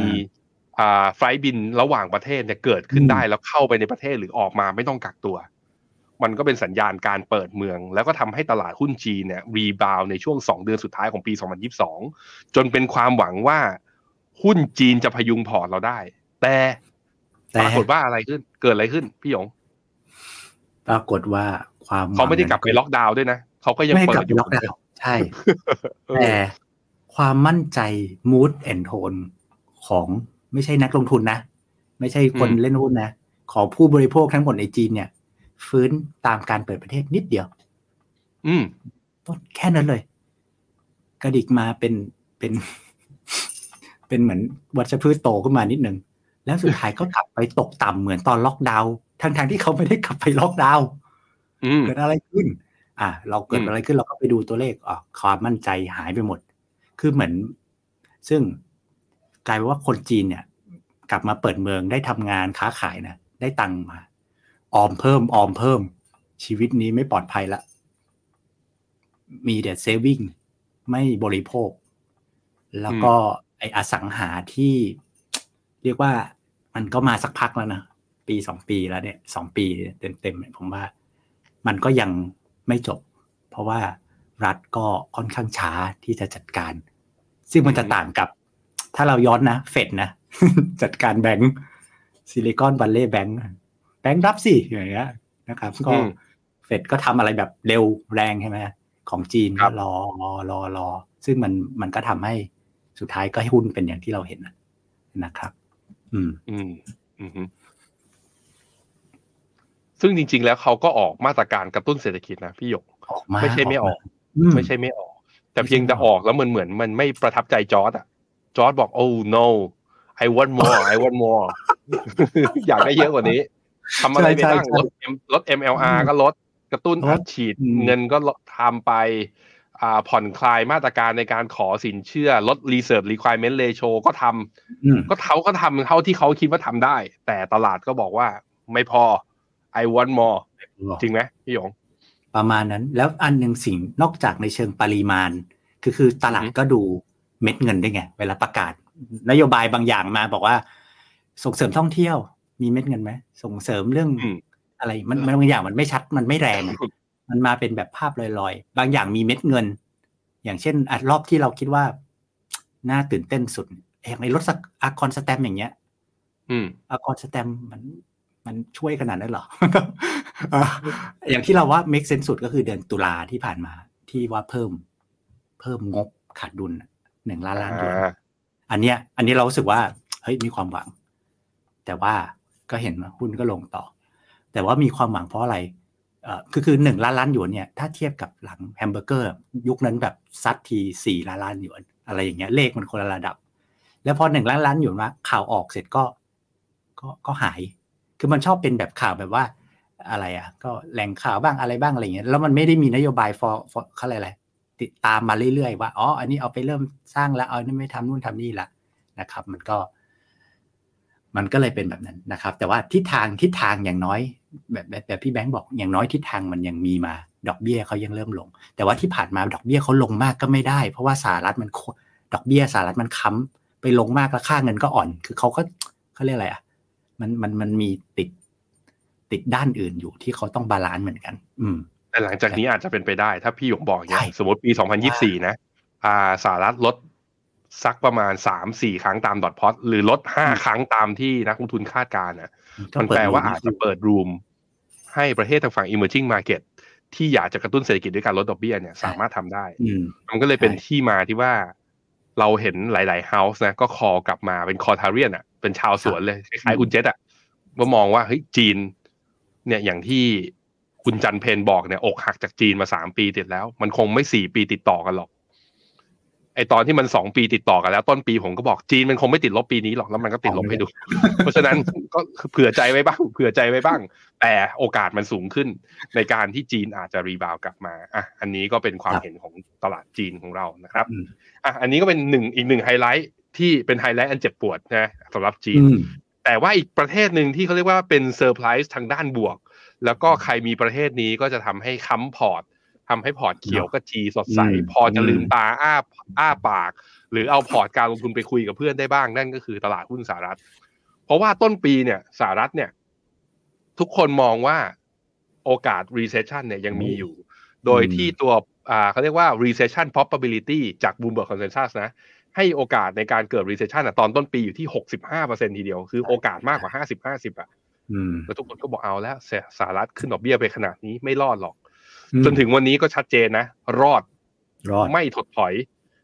[SPEAKER 2] อ่าไฟล์บินระหว่างประเทศเนี่ยเกิดขึ้นได้แล้วเข้าไปในประเทศหรือออกมาไม่ต้องกักตัว มันก็เป็นสัญญาณการเปิดเมือง แล้วก็ทำให้ตลาดหุ้นจีนเนี่ยรีบาวในช่วง 2 เดือนสุดท้ายของปี 2022 จนเป็นความหวังว่าหุ้นจีนจะพยุงพอร์ตเราได้ แต่
[SPEAKER 3] แต่
[SPEAKER 2] ปรากฏว่าอะไรขึ้น เกิดอะไรขึ้นพี่หยง
[SPEAKER 3] ปรากฏว่าความ
[SPEAKER 2] เขาไม่ได้กลับไปล็อกดาวน์ด้วยนะเขาก็ยัง
[SPEAKER 3] ไม่
[SPEAKER 2] เปิ
[SPEAKER 3] กลั
[SPEAKER 2] ด
[SPEAKER 3] บ
[SPEAKER 2] อ
[SPEAKER 3] ไป
[SPEAKER 2] ยู่
[SPEAKER 3] ล็อกดาวน์ใช่
[SPEAKER 2] เออ
[SPEAKER 3] แต่ความมั่นใจ mood and tone ของไม่ใช่นักลงทุนนะ ไม่ใช่คนเล่นหุ้นนะ ของผู้บริโภคทั้งหมดในจีนเนี่ย ฟื้นตามการเปิดประเทศนิดเดียว
[SPEAKER 2] อืม
[SPEAKER 3] ต้นแค่นั้นเลย กระดิกมาเป็นเป็นเป็นเหมือนวัชพืชโตขึ้นมานิดนึง แล้วสุดท้ายก็กลับไปตกต่ำเหมือนตอนล็อกดาวน์ทั้งๆที่เขาไม่ได้กลับไปล็อกดาวน์
[SPEAKER 2] อืม
[SPEAKER 3] เกิดอะไรขึ้น อะเราเกิด
[SPEAKER 2] อืม
[SPEAKER 3] อะไรขึ้นเราก็ไปดูตัวเลขอะความมั่นใจหายไปหมด คือเหมือน ซึ่งกลายเป็นว่าคนจีนเนี่ย กลับมาเปิดเมืองได้ทำงานค้าขายนะได้ตังค์มา ออมเพิ่มออมเพิ่ม ชีวิตนี้ไม่ปลอดภัยละ มีแต่เซฟิงไม่บริโภค แล้วก็ไออสังหาที่เรียกว่ามันก็มาสักพักแล้วนะ ปีสองปีแล้วเนี่ยสองปีเต็มๆเนี่ยผมว่า มันก็ยังไม่จบ เพราะว่ารัฐก็ค่อนข้างช้าที่จะจัดการ ซึ่งมันจะต่างกับ ถ้าเราย้อนนะ เฟดนะ จัดการแบงก์ Silicon Valley Bank แบงก์รับสิอย่างเงี้ยนะครับก็
[SPEAKER 2] อืม
[SPEAKER 3] เฟดก็ทำอะไรแบบเร็วแรงใช่ไหมของจีน
[SPEAKER 2] ครับก็
[SPEAKER 3] รอรอรอรอ ซึ่งมันมันก็ทำให้สุดท้ายก็ให้หุ้นเป็นอย่างที่เราเห็นนะนะครับ อืม
[SPEAKER 2] อืม อืมฮึซึ่งจริง ๆ แล้วเขาก็ออกมาตรการกระตุ้นเศรษฐกิจนะพี่หยก
[SPEAKER 3] ออกมา
[SPEAKER 2] ไม่ใช่ไม่ออก
[SPEAKER 3] อืม
[SPEAKER 2] ไม่ใช่ไม่ออก แต่เพียงแต่ออกแล้วมันเหมือนมันไม่ประทับใจจอร์ดอะจอร์ดบอก oh no I want more I want more อยากได้เยอะกว่านี้ ทำอะไรไปบ้าง
[SPEAKER 3] ใช่ใช่
[SPEAKER 2] ลด M ลด MLR ก็ลดกระตุ้น
[SPEAKER 3] ลด
[SPEAKER 2] อัดฉีด
[SPEAKER 3] อืม
[SPEAKER 2] เงินก็ลดทำไปอ่าผ่อนคลายมาตรการในการขอสินเชื่อ ลด reserve requirement ratio ก็ทำ
[SPEAKER 3] อืม
[SPEAKER 2] ก็เขาก็ทำเท่าที่เขาคิดว่าทำได้ แต่ตลาดก็บอกว่าไม่พอ I want more จริงไหมพี่หยง
[SPEAKER 3] ประมาณนั้นแล้วอันหนึ่งสิ่งนอกจากในเชิงปริมาณ คือคือตลาด
[SPEAKER 2] อือฮึ
[SPEAKER 3] ก็ดูเม็ดเงินด้วยไง เวลาประกาศ นโยบายบางอย่างมาบอกว่าส่งเสริมท่องเที่ยว มีเม็ดเงินไหมส่งเสริมเรื่อง
[SPEAKER 2] อืม
[SPEAKER 3] อะไรมันมันบางอย่างมันไม่ชัดมันไม่แรง มันมาเป็นแบบภาพลอยๆ บางอย่างมีเม็ดเงิน อย่างเช่นอัดรอบที่เราคิดว่า น่าตื่นเต้นสุดอย่างในลดสักอากรแสตมป์อย่างเงี้ย
[SPEAKER 2] อืม
[SPEAKER 3] อากรแสตมป์มันมันช่วยขนาดนั้นเหรออะอย่างที่เราว่า make sense สุดก็คือเดือนตุลาที่ผ่านมาที่ว่าเพิ่ม เพิ่มงบขาดดุลหนึ่งล้านล้านหยวน
[SPEAKER 2] อ่า
[SPEAKER 3] อันเนี้ย อันนี้เรารู้สึกว่าเฮ้ยมีความหวัง แต่ว่า ก็เห็นว่าหุ้นก็ลงต่อ แต่ว่ามีความหวังเพราะอะไรคือคือหนึ่งล้านล้านหยวนเนี่ยถ้าเทียบกับหลังแฮมเบอร์เกอร์ ยุคนั้นแบบซัดทีสี่ล้านล้านหยวน อะไรอย่างเงี้ยเลขมันคนละระดับ แล้วพอหนึ่งล้านล้านหยวนมาข่าวออกเสร็จก็ก็ก็หาย คือมันชอบเป็นแบบข่าวแบบว่าอะไรอะ ก็แหล่งข่าวบ้างอะไรบ้างอะไรอย่างเงี้ยแล้วมันไม่ได้มีนโยบาย for for เขาอะไรอะไรติดตามมาเรื่อยๆว่าอ๋ออันนี้เอาไปเริ่มสร้างแล้วเอานนี้ไม่ทำนู่นทำนี่ละนะครับ มันก็ มันก็เลยเป็นแบบนั้นนะครับ แต่ว่าทิศทางทิศทางอย่างน้อย แบบแบบแบบพี่แบงค์บอกอย่างน้อยทิศทางมันยังมีมาดอกเบี้ยเขายังเริ่มลง แต่ว่าที่ผ่านมาดอกเบี้ยเขาลงมากก็ไม่ได้ เพราะว่าสหรัฐมันโคดอกเบี้ยสหรัฐมันค้ำไปลงมากแล้วค่าเงินก็อ่อน คือเขาก็เขาเรียกอะไรอะมันมันมันมีติดติดด้านอื่นอยู่ที่เขาต้อง balance เหมือนกัน อืม
[SPEAKER 2] แต่หลังจากนี้อาจจะเป็นไปได้ ถ้าพี่หยงบอกอย่างเงี้ย
[SPEAKER 3] ใช่
[SPEAKER 2] สมมติปี 2024 นะอ่าสหรัฐลด สักประมาณ3-4ครั้งตาม dot plot หรือลด5ครั้งตามที่นักลงทุนคาดการณ์นะ
[SPEAKER 3] ก็
[SPEAKER 2] มัน
[SPEAKER 3] เปิด
[SPEAKER 2] แปลว่า
[SPEAKER 3] รูม
[SPEAKER 2] อาจจะเปิดรูม ให้ประเทศทางฝั่ง emerging market ที่อยากจะกระตุ้นเศรษฐกิจด้วยการลดดอกเบี้ยเนี่ยสามารถทำได้
[SPEAKER 3] อืม
[SPEAKER 2] มันก็เลยเป็น
[SPEAKER 3] ใช่
[SPEAKER 2] ที่มาที่ว่าเราเห็นหลาย ๆ เฮาส์นะก็คอกลับมาเป็นคอทาเรียนอะ เป็นชาวสวนเลยคล้าย
[SPEAKER 3] อืม
[SPEAKER 2] ๆคุณเจษอะว่ามองว่าเฮ้ยจีน เนี่ยอย่างที่คุณจันเพนบอกเนี่ยอกหักจากจีนมาสามปีติดแล้ว มันคงไม่สี่ปีติดต่อกันหรอก ไอตอนที่มันสองปีติดต่อกันแล้วต้นปีผมก็บอกจีนมันคงไม่ติดลบปีนี้หรอกแล้วมันก็ติดลบให้ดู เพราะฉะนั้นก็เผื่อใจไว้บ้างเผื่อใจไว้บ้าง แต่โอกาสมันสูงขึ้น ในการที่จีนอาจจะ rebound กลับมาอะอันนี้ก็เป็นความเห็นครับของตลาดจีนของเรานะครับ
[SPEAKER 3] อืม
[SPEAKER 2] อะอันนี้ก็เป็นหนึ่งอีกหนึ่งไฮไลท์ที่เป็นไฮไลท์อันเจ็บปวดนะสำหรับจีน
[SPEAKER 3] อืม
[SPEAKER 2] แต่ว่าอีกประเทศหนึ่งที่เขาเรียกว่าเป็นเซอร์ไพรส์ทางด้านบวก แล้วก็ใครมีประเทศนี้ก็จะทำให้ค้ำพอร์ต ทำให้พอร์ตเขียวก็จีสดใส
[SPEAKER 3] อืม
[SPEAKER 2] พอจะลืม
[SPEAKER 3] อืม
[SPEAKER 2] ตาอ้าอ้าปาก หรือเอาพอร์ตการลงทุนไปคุยกับเพื่อนได้บ้างนั่นก็คือตลาดหุ้นสหรัฐ เพราะว่าต้นปีเนี่ยสหรัฐเนี่ย ทุกคนมองว่าโอกาส recession เนี่ยยังมีอยู่ โดยที่ตัวอ่าเขาเรียกว่า recession probability จาก Bloomberg consensus นะ ให้โอกาสในการเกิด recession อะตอนต้นปีอยู่ที่ 65%ทีเดียว คือโอกาสมากกว่า 50-50 อะ
[SPEAKER 3] อืม
[SPEAKER 2] แล้วทุกคนก็บอกเอาแล้วสสหรัฐขึ้นดอกเบี้ยไปขนาดนี้ไม่รอดหรอก
[SPEAKER 3] อืม
[SPEAKER 2] จนถึงวันนี้ก็ชัดเจนนะ รอด
[SPEAKER 3] รอด
[SPEAKER 2] ไม่ถดถอย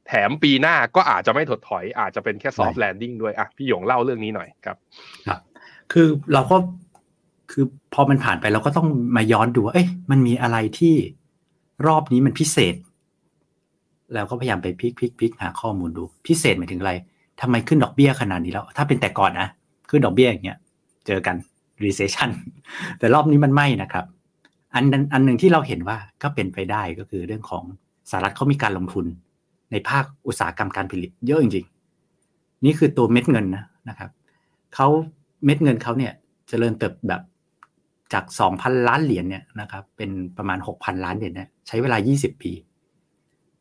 [SPEAKER 2] แถมปีหน้าก็อาจจะไม่ถดถอย อาจจะเป็นแค่ soft
[SPEAKER 3] ใช่
[SPEAKER 2] landing ด้วยอะพี่หยงเล่าเรื่องนี้หน่อยครับ
[SPEAKER 3] ครับ คือเราก็คือพอมันผ่านไปเราก็ต้องมาย้อนดูว่าเอ๊ะมันมีอะไรที่รอบนี้มันพิเศษ แล้วก็พยายามไปพลิกพลิกพลิกหาข้อมูลดู พิเศษหมายถึงอะไรทำไมขึ้นดอกเบี้ยขนาดนี้แล้ว ถ้าเป็นแต่ก่อนนะขึ้นดอกเบี้ยอย่างเงี้ย เจอกัน recession แต่รอบนี้มันไม่นะครับ อันนั้นอันหนึ่งที่เราเห็นว่าก็เป็นไปได้ก็คือเรื่องของสหรัฐเขามีการลงทุนในภาคอุตสาหกรรมการผลิตเยอะจริงๆ นี่คือตัวเม็ดเงินนะนะครับเขาเม็ดเงินเขาเนี่ยจเจริญเติบแบบจาก 2,000 ล้านเหรียญเนี่ยนะครับเป็นประมาณ 6,000 ล้านเหรียญเนี่ยใช้เวลา 20 ปี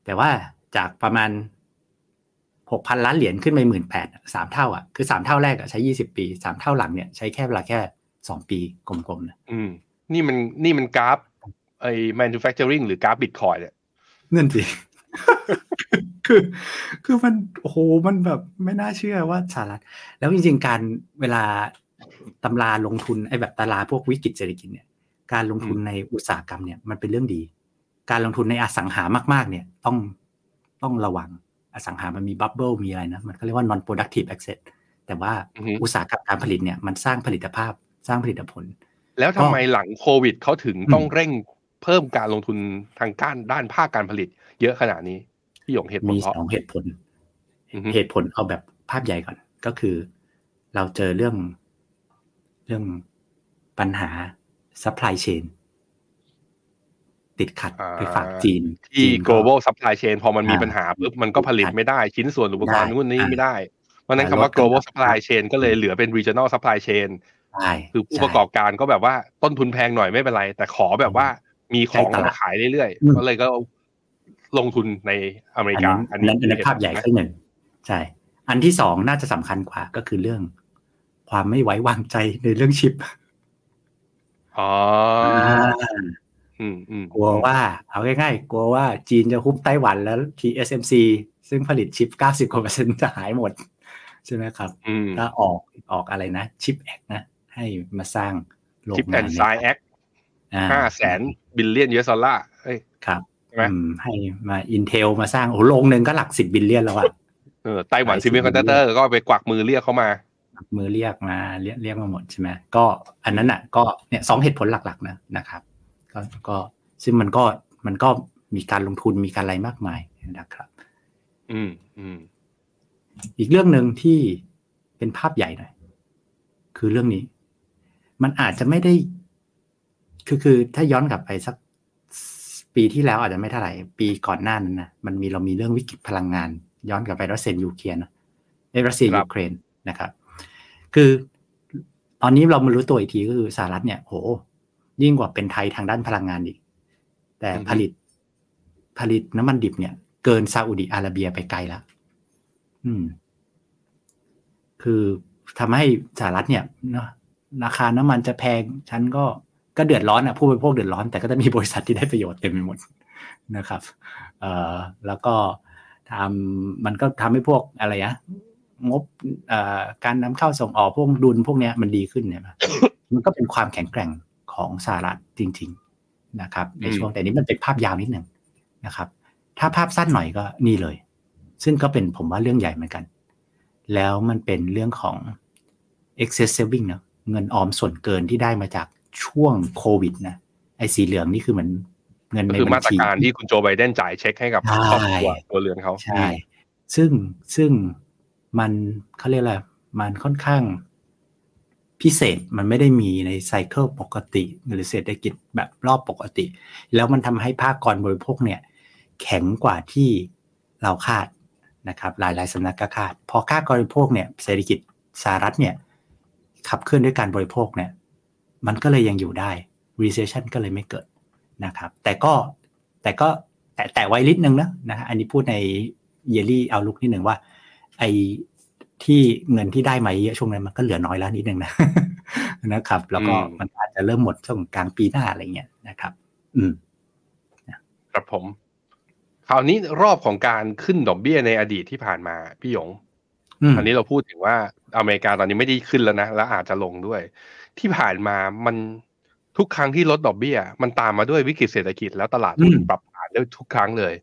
[SPEAKER 3] แต่ว่าจากประมาณ 6,000 ล้านเหรียญขึ้นไปหมื่นแปดสามเท่าอะคือสามเท่าแรกอะใช้ 20 ปีสามเท่าหลังเนี่ยใช้แค่เวลาแค่สองปีกลมๆนะ
[SPEAKER 2] อืม นี่มันนี่มันกราฟไอ้ manufacturing หรือกราฟบิตคอยเนี่ย
[SPEAKER 3] นั่นสิคือคือมันโอ้โหมันแบบไม่น่าเชื่อว่าสหรัฐแล้วจริงๆการเวลาตำราลงทุนไอ้แบบตำราพวกวิกฤตเศรษฐกิจเนี่ย การลงทุนในอุตสาหกรรมเนี่ยมันเป็นเรื่องดี การลงทุนในอสังหามาก ๆ เนี่ยต้องต้องระวังอสังหามันมีบับเบิลมีอะไรนะ มันก็เรียกว่า non productive asset แต่ว่า
[SPEAKER 2] อือฮึ
[SPEAKER 3] อุตสาหกรรมการผลิตเนี่ยมันสร้างผลิตภาพสร้างผลิตผล
[SPEAKER 2] แล้วทำไมหลังโควิดเขาถึง
[SPEAKER 3] อืม
[SPEAKER 2] ต้องเร่งเพิ่มการลงทุนทางการด้านภาคการผลิต เยอะขนาดนี้พี่หยงเหตุผล
[SPEAKER 3] มี
[SPEAKER 2] เพราะ
[SPEAKER 3] สองเหตุผล
[SPEAKER 2] อือฮึ
[SPEAKER 3] เหตุผลเอาแบบภาพใหญ่ก่อนก็คือ เราเจอเรื่องเรื่องปัญหา supply chain ติดขัดไปฝากจีน
[SPEAKER 2] ที่
[SPEAKER 3] จีนก็
[SPEAKER 2] global supply chain พอมันมี
[SPEAKER 3] อ่า
[SPEAKER 2] ปัญหาปุ๊บมันก็ผลิตไม่ได้ชิ้นส่วนอุปกรณ์
[SPEAKER 3] ได้
[SPEAKER 2] นู่นนี่
[SPEAKER 3] อ่า
[SPEAKER 2] ไม่ได้ เพราะฉะนั้น
[SPEAKER 3] อ่า
[SPEAKER 2] คำว่า
[SPEAKER 3] ลดกัน
[SPEAKER 2] global supply chain ก็เลยเหลือเป็น regional supply chain
[SPEAKER 3] ใช่
[SPEAKER 2] คือผู้
[SPEAKER 3] ใช่
[SPEAKER 2] ประกอบการก็แบบว่าต้นทุนแพงหน่อยไม่เป็นไร แต่ขอแบบว่ามีของ
[SPEAKER 3] ใกล้ตลาด
[SPEAKER 2] มาขายเรื่อย
[SPEAKER 3] อืม
[SPEAKER 2] ๆก็เลยก็ลงทุนในอเมริ
[SPEAKER 3] อัน
[SPEAKER 2] กา
[SPEAKER 3] นั้นอันนั้นอันนั้นภาพใหญ่
[SPEAKER 2] นะ
[SPEAKER 3] ที่หนึ่งใช่ อันที่สองน่าจะสำคัญกว่าก็คือเรื่อง ความไม่ไว้วางใจในเรื่องชิป
[SPEAKER 2] อ๋อ
[SPEAKER 3] อ่า
[SPEAKER 2] อืมอืม
[SPEAKER 3] กลัวว่า เอาง่ายๆกลัวว่าจีนจะฮุบไต้หวันแล้ว TSMC ซึ่งผลิตชิป 90กว่าเปอร์เซ็นต์จะหายหมด ใช่ไหมครับ
[SPEAKER 2] อืม
[SPEAKER 3] ถ้าออกออกอะไรนะ CHIPS Act นะ ให้มาสร้างโรง CHIPS
[SPEAKER 2] and Science Act อ่ห้าแสน billion US dollar เอ้ย
[SPEAKER 3] ครับ
[SPEAKER 2] ใช่ไหม
[SPEAKER 3] อืมให้มา Intel มาสร้างโอ้โหโรงหนึ่งก็หลักสิบ billion แล้วอะ
[SPEAKER 2] เออไต้หวัน
[SPEAKER 3] หลายสิ
[SPEAKER 2] ซิ
[SPEAKER 3] บ
[SPEAKER 2] มิคอนดักเตอร์ก็ไปกวักมือเรียกเขามา
[SPEAKER 3] มือเรียกมาเรียกเรียกมาหมดใช่ไหมก็อันนั้นอะก็เนี่ยสองเหตุผลหลักๆนะนะครับก็ก็ซึ่งมันก็มันก็มีการลงทุนมีการอะไรมากมายนะครับ
[SPEAKER 2] อืมอืม
[SPEAKER 3] อีกเรื่องหนึ่งที่เป็นภาพใหญ่หน่อยคือเรื่องนี้ มันอาจจะไม่ได้ คือคือถ้าย้อนกลับไปสักปีที่แล้วอาจจะไม่เท่าไหร่ ปีก่อนหน้านั้นนะมันมีเรามีเรื่องวิกฤตพลังงาน ย้อนกลับไปรัสเซียยูเครนนะเอ้ยรัสเซียยูเครนนะครับ คือตอนนี้เรามารู้ตัวอีกทีก็คือสหรัฐเนี่ยโห ยิ่งกว่าเป็นไทยทางด้านพลังงานอีก แต่ผลิตผลิตน้ำมันดิบเนี่ย เกินซาอุดิอาระเบียไปไกลแล้วอืม คือทำให้สหรัฐเนี่ยเนาะ ราคาน้ำมันจะแพง ฉันก็ก็เดือดร้อนอะผู้บริโภคเดือดร้อนแต่ก็จะมีบริษัทที่ได้ประโยชน์เต็มไปหมดนะครับเอ่อแล้วก็ทำมันก็ทำให้พวกอะไรอะงบเอ่อการนำเข้าส่งออกพวกดุลพวกเนี้ยมันดีขึ้นเนี่ยมันก็เป็นความแข็งแกร่งของสหรัฐจริง ๆนะครับ ในช่วงแต่นี้มันเป็นภาพยาวนิดหนึ่งนะครับ ถ้าภาพสั้นหน่อยก็นี่เลย ซึ่งก็เป็นผมว่าเรื่องใหญ่เหมือนกัน แล้วมันเป็นเรื่องของ excess saving เนอะ เงินออมส่วนเกินที่ได้มาจากช่วงโควิดนะไอ้สีเหลืองนี่คือเหมือนเงิน
[SPEAKER 2] ก็
[SPEAKER 3] ใน
[SPEAKER 2] คือ
[SPEAKER 3] บั
[SPEAKER 2] มา
[SPEAKER 3] ญ
[SPEAKER 2] ตร
[SPEAKER 3] ชี
[SPEAKER 2] การที่คุณโจไบเดนจ่ายเช็คให้กับ
[SPEAKER 3] ใช่
[SPEAKER 2] ครอบครัวตัวเรือนเขา
[SPEAKER 3] ใช่ ซึ่งซึ่งมันเขาเรียกอะไรมันค่อนข้างพิเศษมันไม่ได้มีในไซเคิลปกติ หรือเศรษฐกิจแบบรอบปกติ แล้วมันทำให้ภาคกรบริโภคเนี่ย แข็งกว่าที่เราคาดนะครับ หลายหลายๆสำนักก็คาด พอค่าการบริโภคเนี่ยเศรษฐกิจสหรัฐเนี่ย ขับเคลื่อนด้วยการบริโภคเนี่ยมันก็เลยยังอยู่ได้ recession ก็เลยไม่เกิดนะครับ แต่ก็แต่ก็แต่แต่ไว้นิดนึงนะนะฮะอันนี้พูดในเยลลี่เอาลุกนิดหนึ่งว่าไอ้ที่เงินที่ได้มาเยอะช่วงนั้นมันก็เหลือน้อยแล้วนิดนึงนะนะครับ แล้วก็มันอาจจะเริ่มหมดช่วงกลางปีหน้าอะไรเงี้ยนะครับ อืม
[SPEAKER 2] ครับผมคราวนี้รอบของการขึ้นดอกเบี้ยในอดีตที่ผ่านมาพี่หยง
[SPEAKER 3] อั
[SPEAKER 2] นนี้เราพูดถึงว่าอเมริกาตอนนี้ไม่ได้ขึ้นแล้วนะแล้วอาจจะลงด้วย ที่ผ่านมามันทุกครั้งที่ลดดอกเบี้ย มันตามมาด้วยวิกฤตเศรษฐกิจแล้วตลาดหุ้นปรับฐานได้ทุกครั้งเลย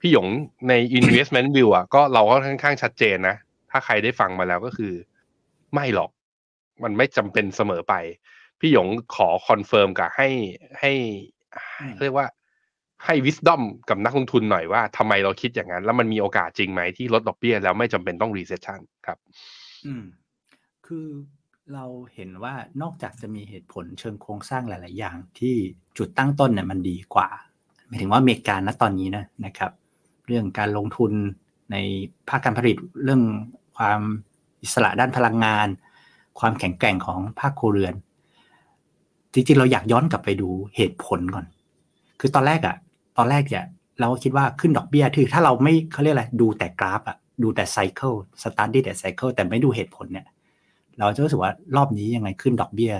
[SPEAKER 2] พี่หยงใน investment view อะก็เราก็ค่อนข้างชัดเจนนะ ถ้าใครได้ฟังมาแล้วก็คือ ไม่หรอก มันไม่จำเป็นเสมอไป พี่หยงขอ confirm กับให้ให้เรียกว่า ให้ wisdom กับนักลงทุนหน่อยว่าทำไมเราคิดอย่างนั้น แล้วมันมีโอกาสจริงไหมที่ลดดอกเบี้ยแล้วไม่จำเป็นต้อง recession ครับ
[SPEAKER 3] อืม คือเราเห็นว่านอกจากจะมีเหตุผลเชิงโครงสร้างหลาย ๆ อย่างที่จุดตั้งต้นเนี่ยมันดีกว่าหมายถึงว่าอเมริกาณตอนนี้นะนะครับ เรื่องการลงทุนในภาคการผลิตเรื่องความอิสระด้านพลังงาน ความแข็งแกร่งของภาคครัวเรือน จริง ๆ เราอยากย้อนกลับไปดูเหตุผลก่อน คือตอนแรกอะ ตอนแรกเนี่ยเราคิดว่าขึ้นดอกเบี้ยคือถ้าเราไม่เขาเรียกอะไรดูแต่กราฟอะดูแต่ cycle study แต่ cycle แต่ไม่ดูเหตุผลเนี่ย เราจะรู้สึกว่ารอบนี้ยังไงขึ้นดอกเบี้ย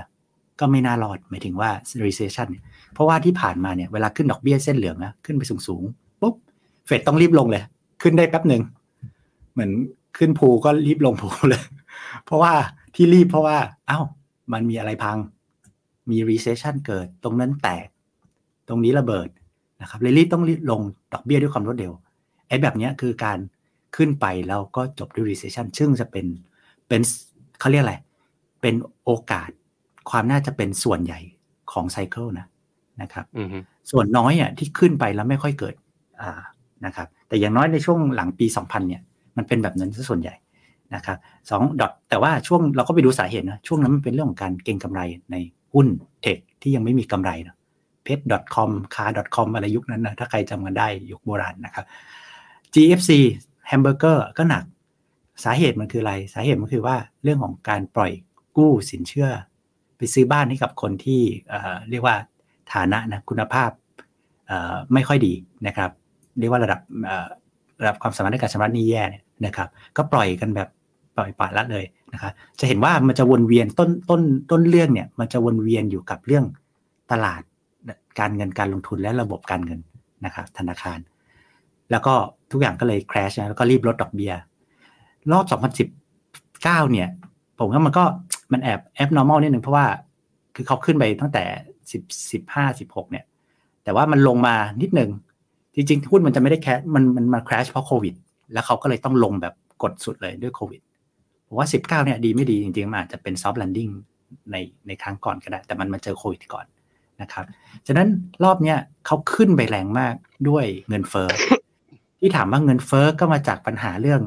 [SPEAKER 3] ก็ไม่น่ารอดหมายถึงว่า recession เนี่ยเพราะว่าที่ผ่านมาเนี่ยเวลาขึ้นดอกเบี้ยเส้นเหลืองนะขึ้นไปสูงๆปุ๊บเฟดต้องรีบลงเลย ขึ้นได้แป๊บหนึ่งเหมือนขึ้นภูก็รีบลงภูเลย เพราะว่าที่รีบเพราะว่าอ้าวมันมีอะไรพัง มี recession เกิดตรงนั้นแตก ตรงนี้ระเบิด นะครับเลยรีบต้องรีบลงดอกเบี้ยด้วยความรวดเร็วไอ้แบบนี้คือการขึ้นไปแล้วก็จบด้วย recession ซึ่งจะเป็นเป็นเขาเรียกอะไร เป็นโอกาสความน่าจะเป็นส่วนใหญ่ของไซเคิลนะนะครับ
[SPEAKER 2] อืมฮึ
[SPEAKER 3] ส่วนน้อยอะที่ขึ้นไปแล้วไม่ค่อยเกิดอ่านะครับ แต่อย่างน้อยในช่วงหลังปี 2000 เนี่ย มันเป็นแบบนั้นซะส่วนใหญ่นะครับสองดอทแต่ว่าช่วงเราก็ไปดูสาเหตุนะ ช่วงนั้นมันเป็นเรื่องของการเก็งกำไรในหุ้นเทคที่ยังไม่มีกำไรนะ เพชร .com คา .com อะไรยุคนั้นนะถ้าใครจำกันได้ยุคโบราณนะครับ GFC แฮมเบอร์เกอร์ก็หนักสาเหตุมันคืออะไร สาเหตุมันคือว่าเรื่องของการปล่อยกู้สินเชื่อ ไปซื้อบ้านให้กับคนที่เเรียกว่าฐานะนะคุณภาพไม่ค่อยดีนะครับ เรียกว่าระดับระดับความสามารถในการชำระหนี้แย่เนี่ยนะครับ ก็ปล่อยกันแบบปล่อยปละละเลยนะครับจะเห็นว่ามันจะวนเวียนต้นต้นต้นเรื่องเนี่ยมันจะวนเวียนอยู่กับเรื่องตลาด การเงินการลงทุนและระบบการเงินนะครับธนาคาร แล้วก็ทุกอย่างก็เลย crash นะแล้วก็รีบลดดอกเบีย้ยรอบ 2019 เนี่ย ผมว่ามันก็มันแอบ abnormal นิดนึงเพราะว่าคือเขาขึ้นไปตั้งแต่ 10 15 16 เนี่ย แต่ว่ามันลงมานิดนึง จริงๆหุ้นมันจะไม่ได้แคมันมันมา crash เพราะโควิด แล้วเขาก็เลยต้องลงแบบกดสุดเลยด้วยโควิดผมว่า 19 เนี่ยดีไม่ดีจริงๆมันอาจจะเป็น soft landing ในในครั้งก่อนก็ได้ แต่มันมาเจอโควิดก่อน นะครับฉะนั้นรอบเนี้ยเขาขึ้นไปแรงมากด้วยเงินเฟ้อที่ถามว่าเงินเฟ้อก็มาจากปัญหาเรื่อง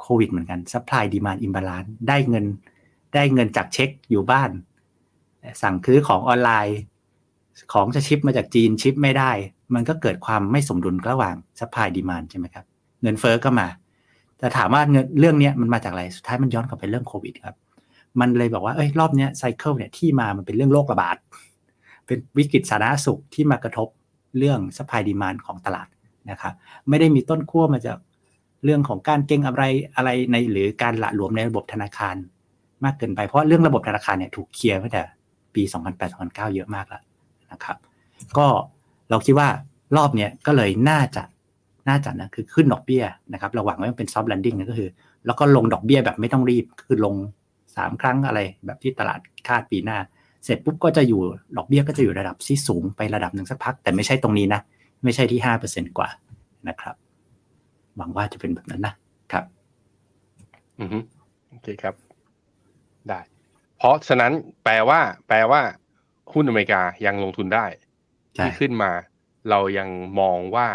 [SPEAKER 3] โควิดเหมือนกัน supply demand imbalance ได้เงินได้เงินจากเช็คอยู่บ้าน สั่งซื้อของออนไลน์ ของจะชิปมาจากจีนชิปไม่ได้ มันก็เกิดความไม่สมดุลระหว่าง supply demand ใช่ไหมครับ เงินเฟ้อก็มา แต่ถามว่าเงินเรื่องนี้มันมาจากอะไร สุดท้ายมันย้อนกลับไปเรื่องโควิดครับ มันเลยบอกว่าเอ้ยรอบนี้ไซเคิลเนี่ยที่มามันเป็นเรื่องโรคระบาด เป็นวิกฤตสาธารณสุขที่มากระทบเรื่อง supply demand ของตลาดนะครับไม่ได้มีต้นขั้วมาจากเรื่องของการเก็งอะไรอะไรในหรือการละหลวมในระบบธนาคาร มากเกินไปเพราะเรื่องระบบธนาคารเนี่ยถูกเคลียร์ตั้งแต่ปี 2008-2009 เยอะมากแล้วนะครับ ก็เราคิดว่ารอบเนี้ยก็เลยน่าจะน่าจะนะคือขึ้นดอกเบี้ยนะครับระหว่างว่ามันเป็น soft landing นะก็คือ แล้วก็ลงดอกเบี้ยแบบไม่ต้องรีบคือลง 3 ครั้งอะไรแบบที่ตลาดคาดปีหน้า เสร็จปุ๊บก็จะอยู่ดอกเบี้ยก็จะอยู่ระดับที่สูงไประดับหนึ่งสักพัก แต่ไม่ใช่ตรงนี้นะ ไม่ใช่ที่ห้าเปอร์เซ็นกว่านะครับ หวังว่าจะเป็นแบบนั้นนะครับ
[SPEAKER 2] อือฮึโอเคครับ ได้ เพราะฉะนั้นแปลว่า แปลว่าหุ้นอเมริกายังลงทุนได้
[SPEAKER 3] ใช่
[SPEAKER 2] ที่ขึ้นมา เรายังมองว่า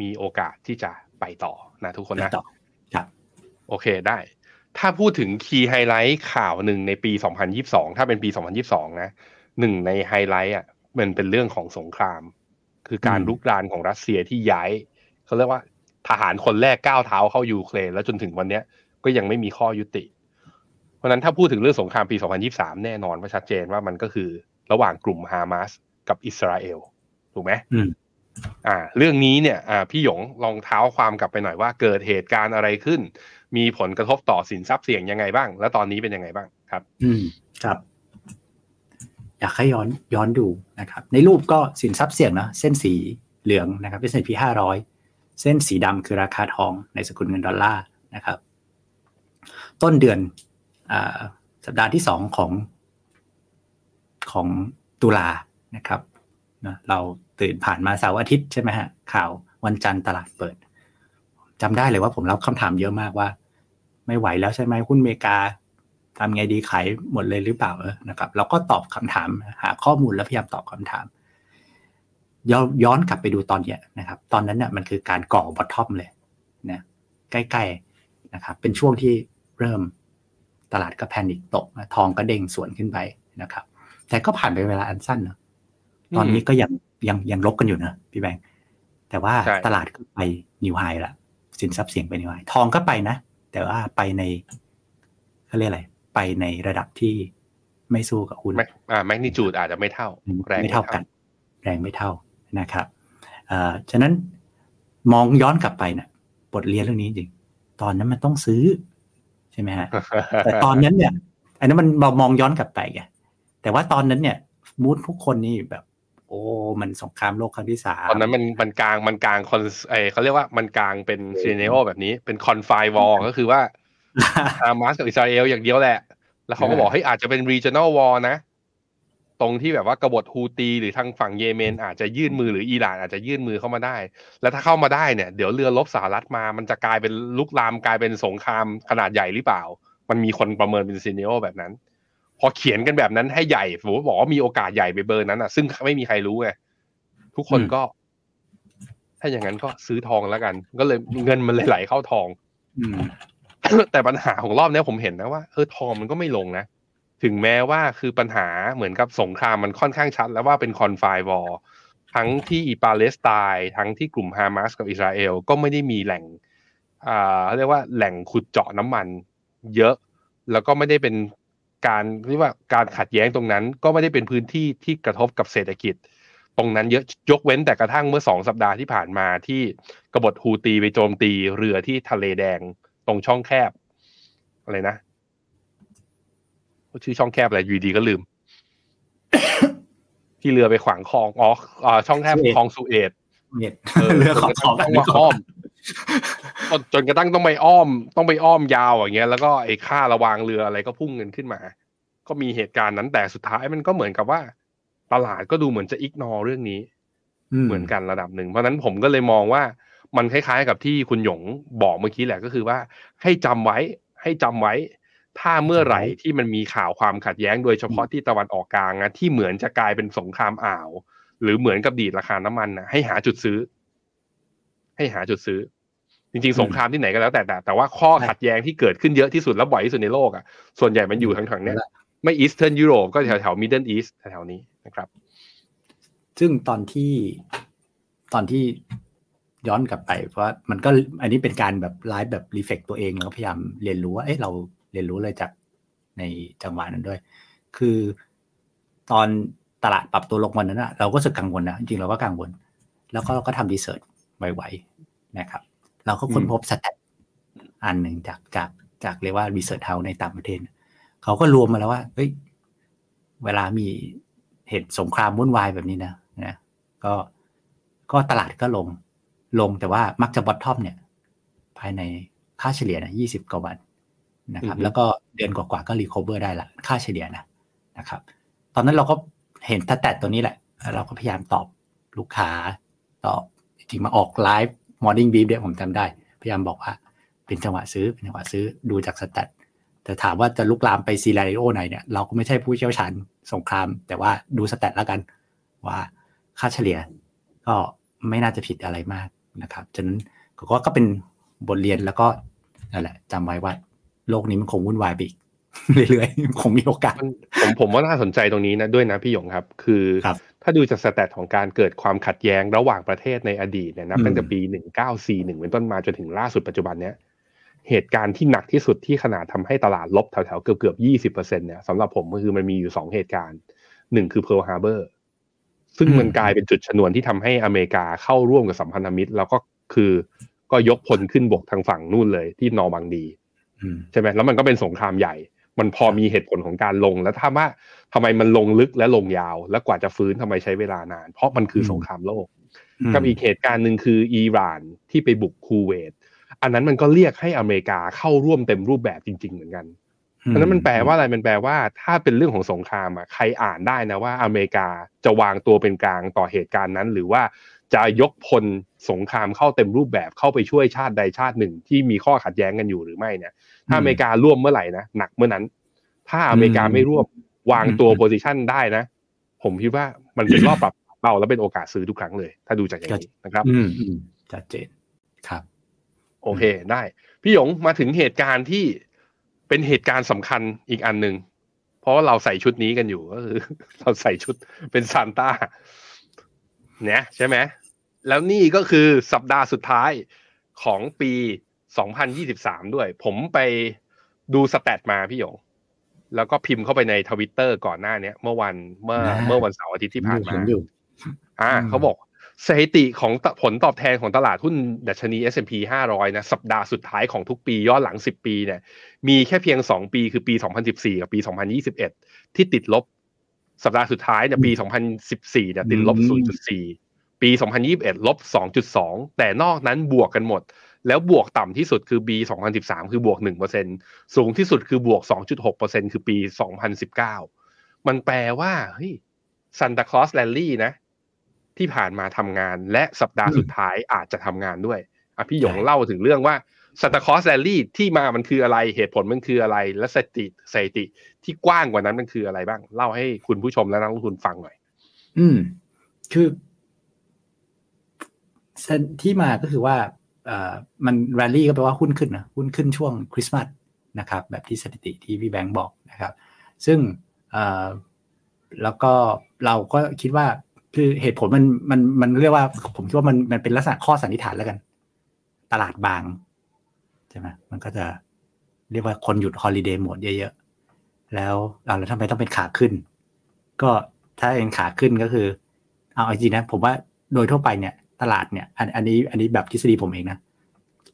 [SPEAKER 2] มีโอกาสที่จะไปต่อนะทุกคน
[SPEAKER 3] ไป
[SPEAKER 2] นะ
[SPEAKER 3] ต่อครับ
[SPEAKER 2] โอเคได้ ถ้าพูดถึง key highlight ข่าวหนึ่งในปี 2022 ถ้าเป็นปี 2022 นะหนึ่งในไฮไลท์อะมันเป็นเรื่องของสงคราม คือการ
[SPEAKER 3] อืม
[SPEAKER 2] ลุกรานของรัสเซียที่ย้ายเขาเรียกว่าทหารคนแรกก้าวเท้าเข้ายูเครนแล้วจนถึงวันเนี้ยก็ยังไม่มีข้อยุติ เพราะฉะนั้นถ้าพูดถึงเรื่องสงครามปี 2023 แน่นอนว่าชัดเจนว่ามันก็คือระหว่างกลุ่มฮามาสกับอิสราเอลถูกไหม
[SPEAKER 3] อ่า
[SPEAKER 2] เรื่องนี้เนี่ยอ่าพี่หยงลองเท้าความกลับไปหน่อยว่าเกิดเหตุการณ์อะไรขึ้น มีผลกระทบต่อสินทรัพย์เสี่ยงยังไงบ้าง แล้วตอนนี้เป็นยังไงบ้างครับ
[SPEAKER 3] อืมครับ อยากให้ย้อนย้อนดูนะครับ ในรูปก็สินทรัพย์เสี่ยงนะเส้นสีเหลืองนะครับ S&P 500 เส้นสีดำคือราคาทองในสกุลเงินดอลลาร์นะครับ ต้นเดือนอาสัปดาห์ที่สองของของตุลานะครับ นะเราตื่นผ่านมาเสาร์อาทิตย์ใช่ไหมฮะข่าววันจันทร์ตลาดเปิดจำได้เลยว่าผมรับคำถามเยอะมากว่า ไม่ไหวแล้วใช่ไหมหุ้นอเมริกาทำไงดีขายหมดเลยหรือเปล่าเออนะครับเราก็ตอบคำถามหาข้อมูลแล้วพยายามตอบคำถามย้อนย้อนกลับไปดูตอนเนี้ยนะครับ ตอนนั้นเนี่ยมันคือการก่อบอททอมเลยนะใกล้ๆนะครับ เป็นช่วงที่เริ่มตลาดก็แพนิคตกทองก็เด้งสวนขึ้นไปนะครับ แต่ก็ผ่านไปเวลาอันสั้นเนาะ ตอนนี้ก็ยังยังยังลบกันอยู่นะพี่แบงค์แต่ว่าตลาดก็ไปนิวไฮละสินทรัพย์เสี่ยงไปนิวไฮทองก็ไปนะ แต่ว่าไปในเขาเรียกอะไร ไปในระดับที่ไม่สู้กับหุ้น
[SPEAKER 2] อ่าแมกนิจูดอาจจะไม่เท่า
[SPEAKER 3] แรงไม่เท่ากัน แรงไม่เท่านะครับอ่าฉะนั้นมองย้อนกลับไปเนี่ยบทเรียนเรื่องนี้จริง ตอนนั้นมันต้องซื้อ ใช่ไหมฮะ แต่ตอนนั้นเนี่ย อันนั้นมันมองย้อนกลับไปไงแต่ว่าตอนนั้นเนี่ย mood ทุกคนนี่แบบโอ้มันสงครามโลกครั้งที่สาม
[SPEAKER 2] ตอนนั้นมันมันกางมันกาง con เอเขาเรียกว่ามันกางเป็น scenario แบบนี้เป็น confined war ก็คือว่าฮามาสกับอิสราเอลอย่างเดียวแหละ แล้วเขาก็บอกให้อาจจะเป็น regional war นะ ตรงที่แบบว่ากบฏฮูตีหรือทางฝั่งเยเมน อาจจะยื่นมือหรืออิหร่านอาจจะยื่นมือเข้ามาได้ แล้วถ้าเข้ามาได้เนี่ยเดี๋ยวเรือรบสหรัฐมา มันจะกลายเป็นลุกลามกลายเป็นสงครามขนาดใหญ่หรือเปล่า มันมีคนประเมินเป็นซีเนโอแบบนั้น พอเขียนกันแบบนั้นให้ใหญ่ผมบอกว่ามีโอกาสใหญ่ไปเบอร์นั้นอะ ซึ่งไม่มีใครรู้ไงทุกคนก็ ถ้าอย่างนั้นก็ซื้อทองแล้วกัน ก็เลยเงินมันเลยไหลเข้าทอง
[SPEAKER 3] อืม
[SPEAKER 2] แต่ปัญหาของรอบนี้ผมเห็นนะว่าเออทองมันก็ไม่ลงนะถึงแม้ว่าคือปัญหาเหมือนกับสงครามมันค่อนข้างชัด แล้วว่าเป็นคอนไฟวอร์ทั้งที่อีปาเลสไตน์ทั้งที่กลุ่มฮามาสกับอิสราเอลก็ไม่ได้มีแหล่งอ่าเรียกว่าแหล่งขุดเจาะน้ำมัน เยอะ แล้วก็ไม่ได้เป็น การเรียกว่าการขัดแย้งตรงนั้น ก็ไม่ได้เป็นพื้นที่ที่กระทบกับเศรษฐกิจ ตรงนั้นเยอะยกเว้นแต่กระทั่งเมื่อสองสัปดาห์ที่ผ่านมาที่กบฏฮูตีไปโจมตีเรือที่ทะเลแดงตรงช่องแคบอะไรนะชื่อช่องแคบอะไรอยู่ดีก็ลืม ที่เรือไปขวางคลองอ๋อช่องแคบคลองสุเอต
[SPEAKER 3] เรือของ
[SPEAKER 2] ต้องมาอ้อม จนกระทั่งต้องไปอ้อม ต้องไปอ้อมยาวอย่างเงี้ยแล้วก็ไอ้ค่าระวางเรืออะไรก็พุ่งเงินขึ้นมา ก็มีเหตุการณ์นั้นแต่สุดท้ายมันก็เหมือนกับว่า ตลาดก็ดูเหมือนจะอิกนอเรื่องนี้เหมือนกันระดับหนึ่งเพราะนั้นผมก็เลยมองว่ามันคล้ายๆกับที่คุณหยงบอกเมื่อกี้แหละก็คือว่า ให้จำไว้ให้จำไว้ ถ้าเมื่อไหร่ที่มันมีข่าวความขัดแย้งโดยเฉพาะที่ตะวันออกกลางนะที่เหมือนจะกลายเป็นสงครามอ่าว หรือเหมือนกับดีดราคาน้ำมันนะให้หาจุดซื้อ ให้หาจุดซื้อ จริงๆสงครามที่ไหนก็แล้วแต่แต่แต่ว่าข้อขัดแย้งที่เกิดขึ้นเยอะที่สุดและบ่อยที่สุดในโลกอะส่วนใหญ่มันอยู่ทางๆเนี้ยไม่ Eastern ยุโรปก็แถวแถว Middle East แถวนี้นะครับ
[SPEAKER 3] ซึ่งตอนที่ตอนที่ย้อนกลับไป เพราะมันก็อันนี้เป็นการแบบไลฟ์แบบ reflect ตัวเองแล้วพยายามเรียนรู้ว่าเอ้เราเรียนรู้เลยจากในจังหวะนั้นด้วย คือตอนตลาดปรับตัวลงวันนั้นอะเราก็รู้สึกกังวลนะจริงๆเราก็กังวล แล้วก็เราก็ทำ research ไวๆนะครับ เราก็ค้นพบ stat อันหนึ่งจากจากจากเรียกว่า research house ในต่างประเทศเขาก็รวมมาแล้วว่าเฮ้ยเวลามีเหตุสงครามวุ่นวายแบบนี้นะนะก็ก็ตลาดก็ลงลงแต่ว่ามักจะ bottom เนี่ย ภายในค่าเฉลี่ยนะยี่สิบกว่าวันนะครับ แล้วก็เดือนกว่าๆก็ recover ได้ละค่าเฉลี่ยนะนะครับ ตอนนั้นเราก็เห็นตัดแต่ตัวนี้แหละ เราก็พยายามตอบลูกค้าตอบจริงมาออก live Morning Brief เนี่ยผมจำได้ พยายามบอกว่าเป็นจังหวะซื้อเป็นจังหวะซื้อดูจาก stat แต่ถามว่าจะลุกลามไป scenario ไหนเนี่ยเราก็ไม่ใช่ผู้เชี่ยวชาญสงคราม แต่ว่าดู stat แล้วกันว่าค่าเฉลี่ยก็ไม่น่าจะผิดอะไรมากนะครับฉะนั้นก็ก็เป็นบทเรียนแล้วก็นั่นแหละจำไว้ว่าโลกนี้มันคงวุ่นวายไปอีก เรื่อยๆคงมีโอกาส
[SPEAKER 2] ผมผมว่าน่าสนใจตรงนี้นะด้วยนะพี่หยงครับ คือคถ้าดูจากสแตทของการเกิดความขัดแย้งระหว่างประเทศในอดีตเนี่ยนะตั้งแต่ปีหนึ่งเก้าสี่หนึ่งเป็นต้นมาจนถึงล่าสุดปัจจุบันเนี้ยเหตุการณ์ที่หนักที่สุดที่ขนาดทำให้ตลาดลบแถวๆเกือบเกือบยี่สิบเปอร์เซ็นเนี่ยสำหรับผมก็คือมันมีอยู่สองเหตุการณ์หนึ่งคือเพ a ร์ลฮาร์เบอร์ซึ่งมันกลายเป็นจุดชนวนที่ทำให้อเมริกาเข้าร่วมกับสัมพันธมิตร แล้วก็คือก็ยกพลขึ้นบกทางฝั่งนู่นเลยที่นอร์มังดีใช่ไหมแล้วมันก็เป็นสงครามใหญ่ มันพอมีเหตุผลของการลงแล้วถ้าว่าทำไมมันลงลึกและลงยาว แล้วกว่าจะฟื้นทำไมใช้เวลานาน เพราะมันคือสงครามโลกกับอีกเหตุการณ์หนึ่งคืออิหร่านที่ไปบุกคูเวตอันนั้นมันก็เรียกให้อเมริกาเข้าร่วมเต็มรูปแบบจริง ๆ เหมือนกันอันนั้นมันแปลว่าอะไรมันแปลว่า ถ้าเป็นเรื่องของสงครามอะใครอ่านได้นะว่าอเมริกาจะวางตัวเป็นกลางต่อเหตุการณ์นั้น หรือว่า จะยกพลสงครามเข้าเต็มรูปแบบเข้าไปช่วยชาติใดชาติหนึ่ง ที่มีข้อขัดแย้งกันอยู่หรือไม่เนี่ย ถ้าอเมริการ่วมเมื่อไหร่นะหนักเมื่อนั้น ถ้าอเมริกาไม่ร่วมวางตัวโพซิชันได้นะ ผมคิดว่ามันเป็นรอบปรับเบาแล้วเป็นโอกาสซื้อทุกครั้งเลย ถ้าดูจากอย่างนี้นะครับ
[SPEAKER 3] อืมชัดเจนครับ
[SPEAKER 2] โอเคได้ พี่หยงมาถึงเหตุการณ์ที่เเป็นเหตุการณ์สำคัญอีกอันหนึ่งเพราะว่าเราใส่ชุดนี้กันอยู่ก็คือเราใส่ชุดเป็นซานต้า เนี่ยใช่ไหมแล้วนี่ก็คือสัปดาห์สุดท้ายของปี 2023 ด้วย ผมไปดูสแตทมาพี่หยง แล้วก็พิมพ์เข้าไปในทวิตเตอร์ก่อนหน้าเนี้ยเมื่อวันเมื่อเมื่อวันเสาร์อาทิตย์ที่ผ่านมา
[SPEAKER 3] เห็อยู่
[SPEAKER 2] อ่า
[SPEAKER 3] อืม
[SPEAKER 2] เขาบอกสถิติของตผลตอบแทนของตลาดหุ้นดัชนี S&P 500 นะสัปดาห์สุดท้ายของทุกปีย้อนหลัง 10 ปีเนี่ยมีแค่เพียง 2 ปีคือปี 2014 กับปี 2021 ที่ติดลบ สัปดาห์สุดท้ายเนี่ยปี 2014เนี่ยติดลบ 0.4 ปี 2021 ลบ 2.2 แต่นอกนั้นบวกกันหมด แล้วบวกต่ำที่สุดคือปี2013 คือบวก 1%สูงที่สุดคือบวก 2.6%คือปี 2019 มันแปลว่าเฮ้ย Santa Claus Rally นะ ที่ผ่านมาทำงานและสัปดาห์สุดท้ายอาจจะทำงานด้วยอะพี่หยง
[SPEAKER 3] ใช่
[SPEAKER 2] เล่าถึงเรื่องว่า Santa Claus Rally ที่มามันคืออะไรเหตุผลมันคืออะไร และสถิติสถิติที่กว้างกว่านั้นมันคืออะไรบ้าง เล่าให้คุณผู้ชมและนักลงทุนฟังหน่อย
[SPEAKER 3] อืม คือที่มาก็คือว่าเอ่อมันแรลลี่ก็แปลว่าหุ้นขึ้นนะหุ้นขึ้นช่วงคริสต์มาสนะครับ แบบที่สถิติที่พี่แบงค์บอกนะครับ ซึ่งเอ่อแล้วก็เราก็คิดว่าคือเหตุผลมันมันมันเรียกว่า ผมคิดว่ามันมันเป็นลักษณะข้อสันนิษฐานแล้วกัน ตลาดบาง ช่ไหมมันก็จะเรียกว่าคนหยุดฮอลิเดย์หมดเยอะๆ แล้วเราแล้วทำไมต้องเป็นขาขึ้น ก็ถ้าเป็นขาขึ้นก็คือ เอาจริงๆนะ ผมว่าโดยทั่วไปเนี่ย ตลาดเนี่ย อันอันนี้ อันนี้แบบทฤษฎีผมเองนะ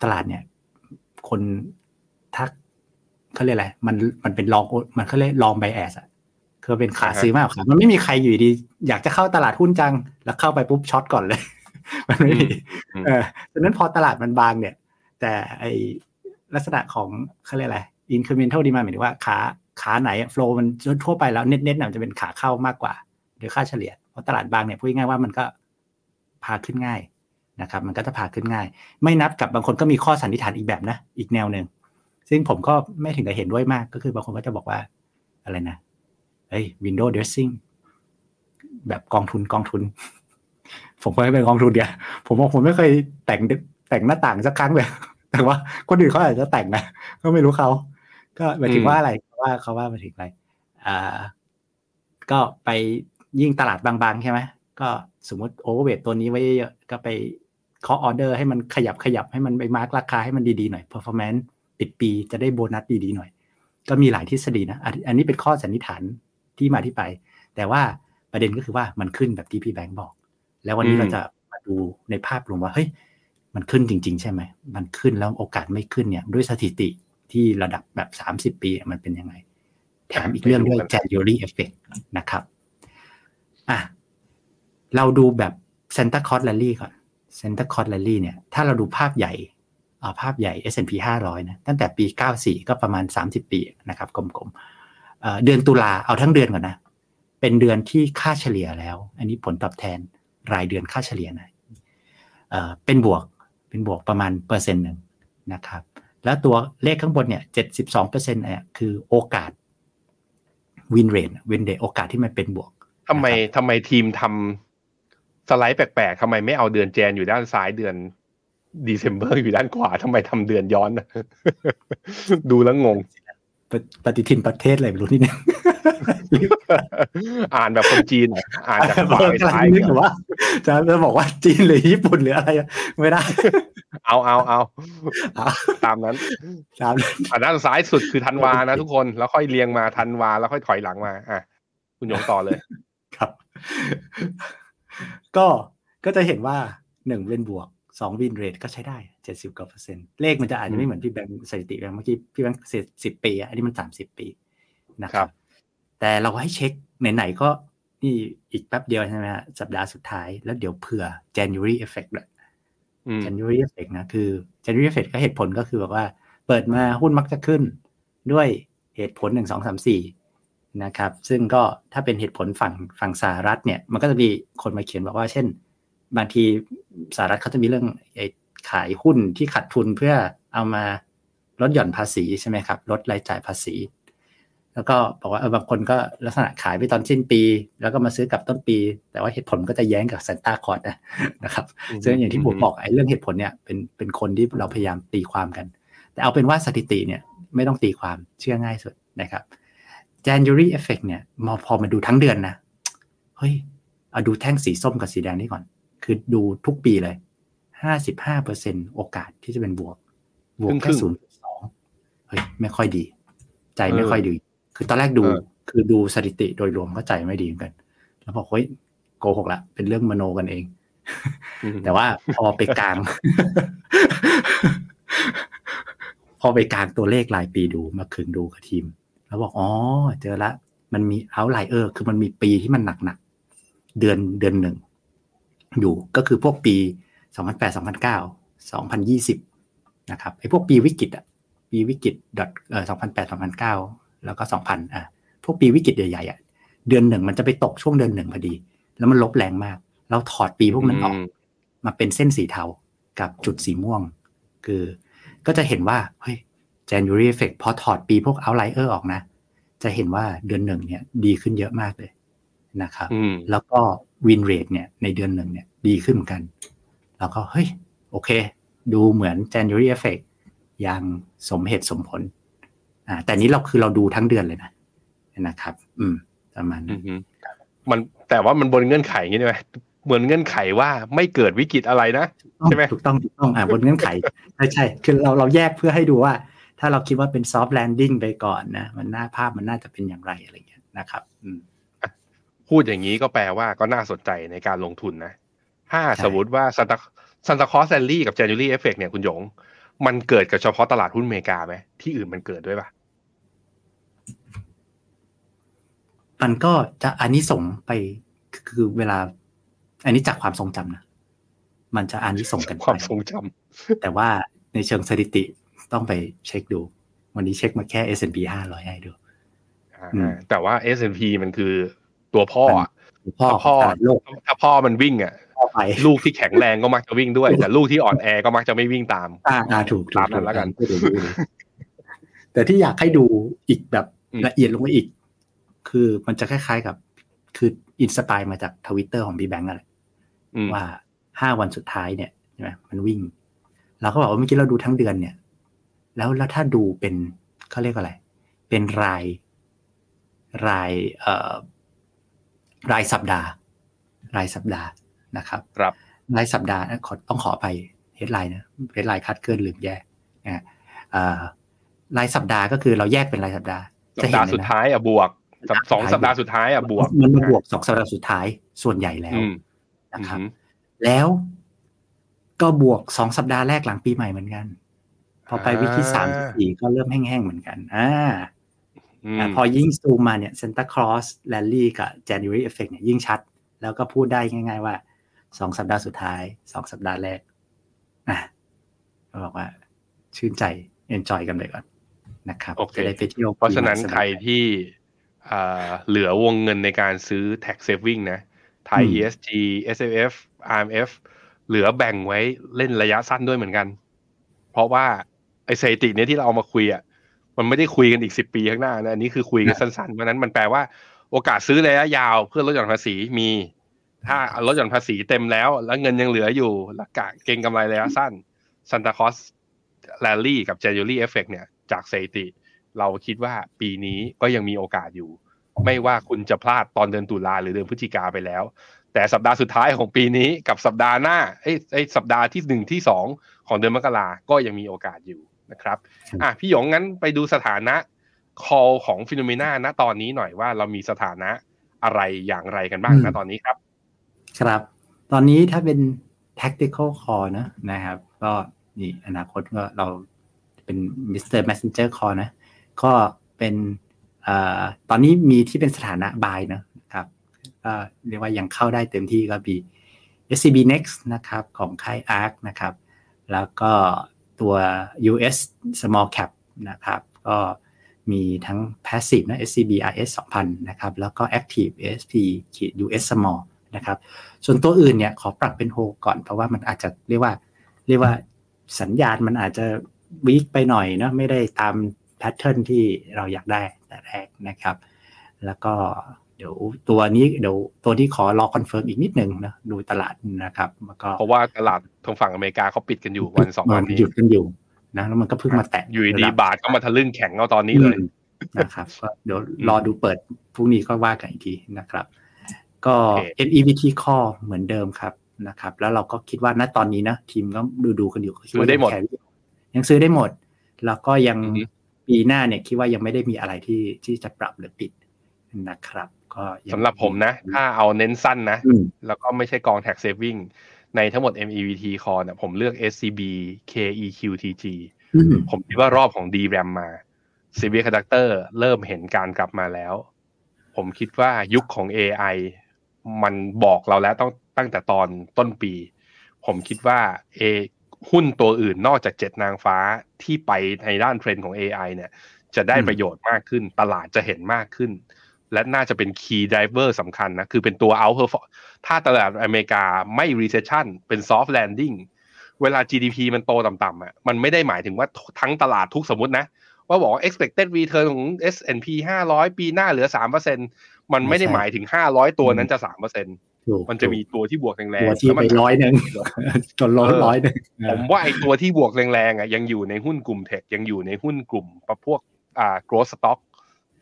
[SPEAKER 3] ตลาดเนี่ย คนทักเขาเรียกอะไร มัน มันเป็นลอง มันเขาเรียกลองไบแอสอะคือเป็นขา
[SPEAKER 2] อ่าฮะ
[SPEAKER 3] ซื้อมากกว่าขามันไม่มีใครอยู่ดี อยากจะเข้าตลาดหุ้นจัง แล้วเข้าไปปุ๊บช็อตก่อนเลย มันไม่มี
[SPEAKER 2] อืม
[SPEAKER 3] เออดังนั้นพอตลาดมันบางเนี่ยแต่ไอ ลักษณะของเขาเรียกอะไร incremental demand หมายถึงว่าขาขาไหนโฟล์มันทั่วไปแล้วเน็ตเน็ตน่ะมันจะเป็นขาเข้ามากกว่า โดยค่าเฉลี่ย เพราะตลาดบางเนี่ยพูดง่ายๆว่ามันก็พาขึ้นง่ายนะครับมันก็จะพาขึ้นง่าย ไม่นับกับบางคนก็มีข้อสันนิษฐานอีกแบบนะ อีกแนวหนึ่งซึ่งผมก็ไม่ถึงกับเห็นด้วยมากก็คือบางคนก็จะบอกว่าอะไรนะเฮ้ย window dressing แบบกองทุนกองทุน ผมก็ไม่เป็นกองทุนเดียวผมบอกผมไม่เคยแต่งแต่งหน้าต่างสักครั้งเลย แต่ว่าคนอื่นเขาอาจจะแต่งนะก็ไม่รู้เขาก็หมายถึงว่าอะไรเขาว่าเขาว่าหมายถึงอะไรอ่า ก็ไปยิ่งตลาดบางๆใช่ไหมก็สมมติ overweight ตัวนี้ไว้เยอะๆก็ไปเคาะออเดอร์ให้มันขยับขยับให้มันไป mark ราคาให้มันดีๆหน่อย performance ปิดปีจะได้โบนัสดีๆหน่อย ก็มีหลายทฤษฎีนะ อันอันนี้เป็นข้อสันนิษฐานที่มาที่ไป แต่ว่าประเด็นก็คือว่ามันขึ้นแบบที่พี่แบงค์บอก แล้ววันนี้
[SPEAKER 2] อืม
[SPEAKER 3] เราจะมาดูในภาพรวมว่าเฮ้ย มันขึ้นจริง ๆ ใช่ไหม มันขึ้นแล้วโอกาสไม่ขึ้นเนี่ย ด้วยสถิติที่ระดับแบบสามสิบปีมันเป็นยังไง แถมอีกเรื่องด้วย January effect นะครับอะเราดูแบบ Santa Claus Rally ก่อน Santa Claus Rally เนี่ย ถ้าเราดูภาพใหญ่เอาภาพใหญ่ S&P 500 นะ ตั้งแต่ปี 94 ก็ประมาณ 30 ปีนะครับกลมๆเอ่อเดือนตุลาเอาทั้งเดือนก่อนนะ เป็นเดือนที่ค่าเฉลี่ยแล้ว อันนี้ผลตอบแทนรายเดือนค่าเฉลี่ยนะเอ่อเป็นบวก เป็นบวกประมาณเปอร์เซ็นต์หนึ่งนะครับ แล้วตัวเลขข้างบนเนี่ยเจ็ดสิบสองเปอร์เซ็นต์เนี่ยคือโอกาสวินเรนวินเดโอกาสที่มันเป็นบวก
[SPEAKER 2] ทำไมทำไมทีมทำสไลด์แปลกๆทำไมไม่เอาเดือนแจนอยู่ด้านซ้ายเดือนเด c ember อยู่ด้านขวาทำไมทำเดือนย้อน ดูแล้วงง
[SPEAKER 3] ปฏิปฏิทินประเทศอะไรไม่รู้นี่เนี่ย
[SPEAKER 2] อ่านแบบคนจีนอะอ่านจากขวาไปซ้าย
[SPEAKER 3] นึกอยู่ว่าจะจะบอกว่าจีนหรือญี่ปุ่นหรืออะไรอะไม่ได้
[SPEAKER 2] เอาเอาเอา
[SPEAKER 3] เอา
[SPEAKER 2] ตามนั้น
[SPEAKER 3] ตาม
[SPEAKER 2] อ่าด้านซ้ายสุดคือธันวานะทุกคนแล้วค่อยเรียงมาธันวา แล้วค่อยถอยหลังมาอะคุณหยงต่อเลย
[SPEAKER 3] ครับ ก็ก็จะเห็นว่าหนึ่งเป็นบวกสองวินเรทก็ใช้ได้ เจ็ดสิบกว่าเปอร์เซ็นต์เลขมันจะอาจจะไม่เหมือนพี่แบงค์สถิติแบบเมื่อกี้พี่แบงค์สิบปีอะอันนี้มันสามสิบปีนะค
[SPEAKER 2] ครั
[SPEAKER 3] รับ
[SPEAKER 2] บ
[SPEAKER 3] แต่เราให้เช็คไหนๆก็นี่อีกแป๊บเดียวใช่ไหมฮะสัปดาห์สุดท้ายแล้วเดี๋ยวเผื่อ January effect ด้วย
[SPEAKER 2] อืม
[SPEAKER 3] January effect นะคือ January effect ก็เหตุผลก็คือแบบว่า เปิดมาหุ้นมักจะขึ้นด้วยเหตุผลหนึ่งสองสามสี่นะครับ ซึ่งก็ถ้าเป็นเหตุผลฝั่งฝั่งสหรัฐเนี่ย มันก็จะมีคนมาเขียนบอกว่า เช่น บางทีสหรัฐเขาจะมีเรื่องไอ้ ขายหุ้นที่ขาดทุนเพื่อเอามาลดหย่อนภาษีใช่ไหมครับ ลดรายจ่ายภาษี แล้วก็บอกว่าเออบางคนก็ลักษณะขายไปตอนสิ้นปี แล้วก็มาซื้อกลับต้นปี แต่ว่าเหตุผลก็จะแย้งกับซ a นต้าคอร์ดนะนะครับซึ่งอย่างที่ผมบอกไอ้เรื่องเหตุผลเนี่ยเป็นเป็นคนที่เราพยายามตีความกัน แต่เอาเป็นว่าสถิติเนี่ยไม่ต้องตีความเชื่อง่ายสุดนะครับ January effect เนี่ยมอพอมาดูทั้งเดือนนะเฮ้ยเอาดูแท่งสีส้มกับสีแดงนี่ก่อน คือดูทุกปีเลย ห้าสิบห้าเปอร์เซ็นโอกาสที่จะเป็นบวก บวก
[SPEAKER 2] ครึ่
[SPEAKER 3] แค่
[SPEAKER 2] งๆ
[SPEAKER 3] ศูนย์สองเฮ้ยไม่ค่อยดี ใจไม่
[SPEAKER 2] เออ
[SPEAKER 3] ค่อยดี คือตอนแรกดู
[SPEAKER 2] เออ
[SPEAKER 3] คือดูสถิติโดยรวมก็ใจไม่ดีเหมือนกัน แล้วบอกเฮ้ยโกหกละ เป็นเรื่องมโนกันเอง แต่ว่าพอไปกลาง พอไปกลางตัวเลขรายปีดูมาขึงดูกับทีม แล้วบอกอ๋อเจอละมันมีเอาไลเออร์คือมันมีปีที่มันหนักๆเดือนเดือนหนึ่งอยู่ก็คือพวกปี 2008 2009 2020นะครับไอ้พวกปีวิกฤตอะปีวิกฤตดอทเอ่อ2008 2009 แล้วก็ 2000อะพวกปีวิกฤตใหญ่ๆอะเดือนหนึ่งมันจะไปตกช่วงเดือนหนึ่งพอดี แล้วมันลบแรงมาก เราถอดปีพวกนั้นออก
[SPEAKER 2] อืม
[SPEAKER 3] มาเป็นเส้นสีเทากับจุดสีม่วง คือก็จะเห็นว่าเฮ้ย January effect พอถอดปีพวก outlier ออกนะ จะเห็นว่าเดือนหนึ่งเนี่ยดีขึ้นเยอะมากเลยนะครับ
[SPEAKER 2] อืม
[SPEAKER 3] แล้วก็ win rate เนี่ยในเดือนหนึ่งเนี่ยดีขึ้นเหมือนกัน แล้วก็เฮ้ยโอเค ดูเหมือน January effect ยังสมเหตุสมผล อ่า แต่นี้เราคือเราดูทั้งเดือนเลยนะนะครับ อืมประมาณ
[SPEAKER 2] อื
[SPEAKER 3] นั้น
[SPEAKER 2] มฮึมันแต่ว่ามันบนเงื่อนไขอย่างนี้ใช่ไหมเหมือนเงื่อนไขว่าไม่เกิดวิกฤตอะไรนะใช่ไหม
[SPEAKER 3] ถูกต้องถูกต้องอ่าบนเงื่อนไขใช่ใช่คือเราเราแยกเพื่อให้ดูว่า ถ้าเราคิดว่าเป็น soft landing ไปก่อนนะมันหน้าภาพมันน่าจะเป็นอย่างไรอะไรเงี้ยนะครับ อืม
[SPEAKER 2] พูดอย่างนี้ก็แปลว่าก็น่าสนใจในการลงทุนนะ ถ้า
[SPEAKER 3] ใช่
[SPEAKER 2] สมมติว่า Santa Santa Claus Rally กับ January Effect เนี่ยคุณหยง มันเกิดกับเฉพาะตลาดหุ้นอเมริกาไหมที่อื่นมันเกิดด้วยปะ
[SPEAKER 3] มันก็จะอันนี้ส่งส์ไปคือคือเวลา อันนี้จากความทรงจำนะมันจะอันนี้ส่งส์กันไป
[SPEAKER 2] ความทรงจำ
[SPEAKER 3] แต่ว่าในเชิงสถิติต้องไปเช็คดู วันนี้เช็คมาแค่ S&P 500 ให้ดู
[SPEAKER 2] อ่า
[SPEAKER 3] อืม
[SPEAKER 2] แต่ว่า S&P มันคือตัวพ่ออะ
[SPEAKER 3] พ่อ
[SPEAKER 2] ถ้าพ่อ
[SPEAKER 3] ตลาดโลก
[SPEAKER 2] ถ้าพ่อมันวิ่งอะ
[SPEAKER 3] พ่อไป
[SPEAKER 2] ลูกที่แข็งแรงก็มักจะวิ่งด้วย แต่ลูกที่อ่อนแอก็มักจะไม่วิ่งตาม
[SPEAKER 3] อ่าอ่าถูกถู
[SPEAKER 2] ตากมนั้นแล้วกัน
[SPEAKER 3] ถูถูถูถูแต่ที่อยากให้ดูอีกแบบ
[SPEAKER 2] อืม
[SPEAKER 3] ละเอียดลงไปอีก คือมันจะคล้ายๆกับ คือ inspire มาจากทวิตเตอร์ของพี่แบงค์อะไร
[SPEAKER 2] อืม
[SPEAKER 3] ว่าห้าวันสุดท้ายเนี่ยใช่ไหมมันวิ่งเราก็บอกว่าเมื่อกี้เราดูทั้งเดือนเนี่ย แล้วแล้วถ้าดูเป็นเขาเรียกอะไร เป็นราย รายเอ่อรายสัปดาห์ รายสัปดาห์ นะครับ
[SPEAKER 2] ครับ
[SPEAKER 3] รายสัปดาห์ขอต้องขอไปheadline นะ headline คัดเกินลืมแยกนะฮะเอ่อรายสัปดาห์ก็คือเราแยกเป็นรายสัปดาห์
[SPEAKER 2] สัปดาห์
[SPEAKER 3] เล
[SPEAKER 2] สุด
[SPEAKER 3] นะ
[SPEAKER 2] ท้ายอะบวกสัปสองสัปดาห์สุดท้ายอะบวก
[SPEAKER 3] มันมาบวกสองสัปดาห์สุดท้ายส่วนใหญ่แล้ว
[SPEAKER 2] อืม
[SPEAKER 3] นะครับ
[SPEAKER 2] อืม
[SPEAKER 3] แล้วก็บวกสองสัปดาห์แรกหลังปีใหม่เหมือนกัน พอไป week ที่สามสี่ก็เริ่มแห้งๆเหมือนกัน อ่า
[SPEAKER 2] อืม
[SPEAKER 3] อ่าพอยิ่งซูมมาเนี่ย Santa Claus Rally กับ January Effect เนี่ยยิ่งชัด แล้วก็พูดได้ง่าย ๆ ว่า สองสัปดาห์สุดท้ายสองสัปดาห์แรกอะก็บอกว่าชื่นใจ enjoy กันไปก่อนนะครับ
[SPEAKER 2] โอเค
[SPEAKER 3] จะได้ไปเที่ยว
[SPEAKER 2] เพราะฉะนั้น
[SPEAKER 3] ปีใหม่สบาย
[SPEAKER 2] ใครที่อ่าเหลือวงเงินในการซื้อ tax saving นะไทย
[SPEAKER 3] อืม
[SPEAKER 2] ESG SFF RMF เหลือแบ่งไว้เล่นระยะสั้นด้วยเหมือนกัน เพราะว่าไอสถิติเนี้ยที่เราเอามาคุยอะมันไม่ได้คุยกันอีกสิบปีข้างหน้านะอันนี้คือคุยกันสั้นๆเพราะฉะนั้นมันแปลว่าโอกาสซื้อระยะยาวเพื่อลดหย่อนภาษีมี ถ้าลดหย่อนภาษีเต็มแล้ว แล้วเงินยังเหลืออยู่แล้วกะเก็งกำไรระยะสั้น Santa Claus Rally กับ January Effect เนี่ยจากสถิติ เราคิดว่าปีนี้ก็ยังมีโอกาสอยู่ ไม่ว่าคุณจะพลาดตอนเดือนตุลาหรือเดือนพฤศจิกาไปแล้ว แต่สัปดาห์สุดท้ายของปีนี้กับสัปดาห์หน้าเอ้ยเอ้ยสัปดาห์ที่หนึ่งที่สองของเดือนมกราก็ยังมีโอกาสอยู่นะครับอะพี่หยงงั้นไปดูสถานะ call ของฟิโนเมนาณตอนนี้หน่อยว่าเรามีสถานะอะไรอย่างไรกันบ้าง
[SPEAKER 3] อืม
[SPEAKER 2] ณตอนนี้ครับ
[SPEAKER 3] ครับ ตอนนี้ถ้าเป็น tactical call นะนะครับ ก็นี่อนาคตก็เราเป็น Mr. Messenger call นะ ก็เป็นอตอนนี้มีที่เป็นสถานะ buy นะครับก็เรียกว่ายังเข้าได้เต็มที่ก็มี SCB Next นะครับของค่าย ARK นะครับ แล้วก็ตัว US Small Cap นะครับก็มีทั้ง Passive นะ SCB RS 2000 นะครับ แล้วก็ Active SP US Small นะครับ ส่วนตัวอื่นเนี่ยขอปรับเป็นโฮก่อน เพราะว่ามันอาจจะเรียกว่า เรียกว่าสัญญาณมันอาจจะ weak ไปหน่อยเนอะไม่ได้ตาม pattern ที่เราอยากได้แต่แรกนะครับ แล้วก็เดี๋ยวตัวนี้เดี๋ยวตัวที่ขอรอ confirm อีกนิดนึงนะดูตลาดนะครับแล้วก็
[SPEAKER 2] เพราะว่าตลาดทางฝั่งอเมริกาเขาปิดกันอยู่วันสองวันนี้
[SPEAKER 3] หยุดกันอยู่นะแล้วมันก็เพิ่งมาแตะ
[SPEAKER 2] อยู่ดี
[SPEAKER 3] ระ
[SPEAKER 2] บาทก็มาทะลึ่งแข็งเอาตอนนี้เลย
[SPEAKER 3] อืมนะครับก็เดี๋ยวรอดูเปิดพรุ่งนี้ก็ว่ากันอีกทีนะครับ ก็
[SPEAKER 2] โอเค
[SPEAKER 3] NEVT Core เหมือนเดิมครับนะครับ แล้วเราก็คิดว่าณตอนนี้นะ ทีมก็ดูดูๆกันอยู่คิว่า
[SPEAKER 2] ซื้อได้หมด
[SPEAKER 3] ยัง carry ยังซื้อได้หมด แล้วก็ยัง
[SPEAKER 2] อือฮึ
[SPEAKER 3] ปีหน้าเนี่ยคิดว่ายังไม่ได้มีอะไรที่ที่จะปรับหรือปิดนะครับ ก็ยัง
[SPEAKER 2] สำหรับผมนะ ถ้าเอาเน้นสั้นนะ
[SPEAKER 3] อืม
[SPEAKER 2] แล้วก็ไม่ใช่กอง tax saving ในทั้งหมด MEVT core เนี่ยผมเลือก SCB KEQTG
[SPEAKER 3] อืม
[SPEAKER 2] ผมคิดว่ารอบของ DRAM มา Semiconductor เริ่มเห็นการกลับมาแล้ว ผมคิดว่ายุคของ AI มันบอกเราแล้วต้องตั้งแต่ตอนต้นปี ผมคิดว่าเอหุ้นตัวอื่นนอกจากเจ็ดนางฟ้าที่ไปในด้านเทรนด์ของ AI เนี่ยจะได้
[SPEAKER 3] อืม
[SPEAKER 2] ประโยชน์มากขึ้น ตลาดจะเห็นมากขึ้น และน่าจะเป็น key driver สำคัญนะ คือเป็นตัว out perform ถ้าตลาดอเมริกาไม่ recession เป็น soft landing เวลา GDP มันโตต่ำๆอะมันไม่ได้หมายถึงว่าทั้งตลาดทุกสมมตินะ ว่าบอกว่า expected return ของ S&P 500 ปีหน้าเหลือ 3% มันไม่ได้หมายถึง500ตัวนั้นจะ3%
[SPEAKER 3] ถูก
[SPEAKER 2] มันจะมีตัวที่บวกแรงๆ
[SPEAKER 3] ตัวที่
[SPEAKER 2] แล้ว
[SPEAKER 3] ไป
[SPEAKER 2] มัน
[SPEAKER 3] ร้อยหนึ่งจนร้อยร้อยหนึ่ง
[SPEAKER 2] ผมว่าไอ้ตัวที่บวกแรงๆอะยังอยู่ในหุ้นกลุ่ม tech ยังอยู่ในหุ้นกลุ่มประพวกอ่า growth stock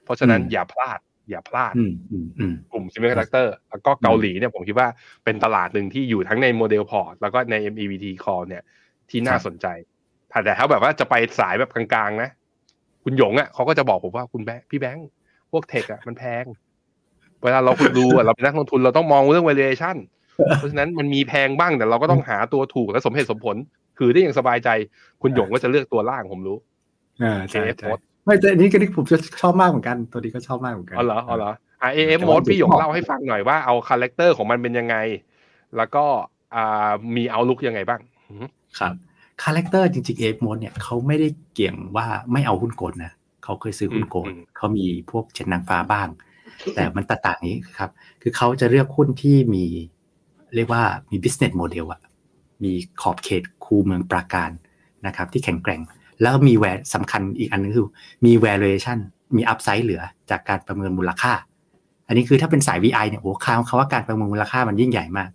[SPEAKER 2] เพราะฉะนั้นอย่าพลาด อย่าพลาด
[SPEAKER 3] อืมอืมอืม
[SPEAKER 2] กลุ่ม semiconductor แล้วก็เกาหลีเนี่ยผมคิดว่าเป็นตลาดหนึ่งที่อยู่ทั้งใน model port แล้วก็ใน MEVT Call เนี่ย ที่น่า
[SPEAKER 3] ครับ
[SPEAKER 2] สนใจแต่ถ้าแบบว่าจะไปสายแบบกลางๆนะ คุณหยงอะเขาก็จะบอกผมว่าคุณแบงค์พี่แบงค์พวก tech อะมันแพง เวลาเราคุณดูอะเราเป็นนักลงทุนเราต้องมองเรื่อง valuation เพราะฉะนั้นมันมีแพงบ้างแต่เราก็ต้องหาตัวถูกและสมเหตุสมผล คือได้อย่างสบายใจ คุณหยงก็จะเลือกตัวล่างผมรู้
[SPEAKER 3] อ่าใช่
[SPEAKER 2] AF
[SPEAKER 3] ใช่
[SPEAKER 2] mode
[SPEAKER 3] ไม่แต่อันนี้ก็นี่ผมจะชอบมากเหมือนกัน ตัวนี้ก็ชอบมากเหมือนกัน
[SPEAKER 2] อ๋อเหรออ๋อเหรออ่า AF
[SPEAKER 3] แต่ว่า
[SPEAKER 2] mode พี่หยง
[SPEAKER 3] ผมบอก
[SPEAKER 2] เล่าให้ฟังหน่อยว่าเอาคาแรคเตอร์ของมันเป็นยังไง แล้วก็อ่ามีเอาลุกยังไงบ้างอืม
[SPEAKER 3] ครับคาแรคเตอร์จริงๆเอฟโมดเนี่ยเขาไม่ได้เกี่ยงว่าไม่เอาหุ้นโกลด์นะเขาเคยซื้อหุ้นโกลด์เขามีพวกเช็นนางฟ้าบ้าง แต่มันต,ต่างนี้ครับ คือเขาจะเลือกหุ้นที่มีเรียกว่ามี business model อะมีขอบเขตคูเมืองปราการนะครับ ที่แข็งแกร่ง แล้วมีแวสำคัญอีกอันนึงคือมี valuation มี upside เหลือจากการประเมินมูลค่า อันนี้คือถ้าเป็นสาย VI เนี่ยโอ้คำคำว่าการประเมินมูลค่ามันยิ่งใหญ่มาก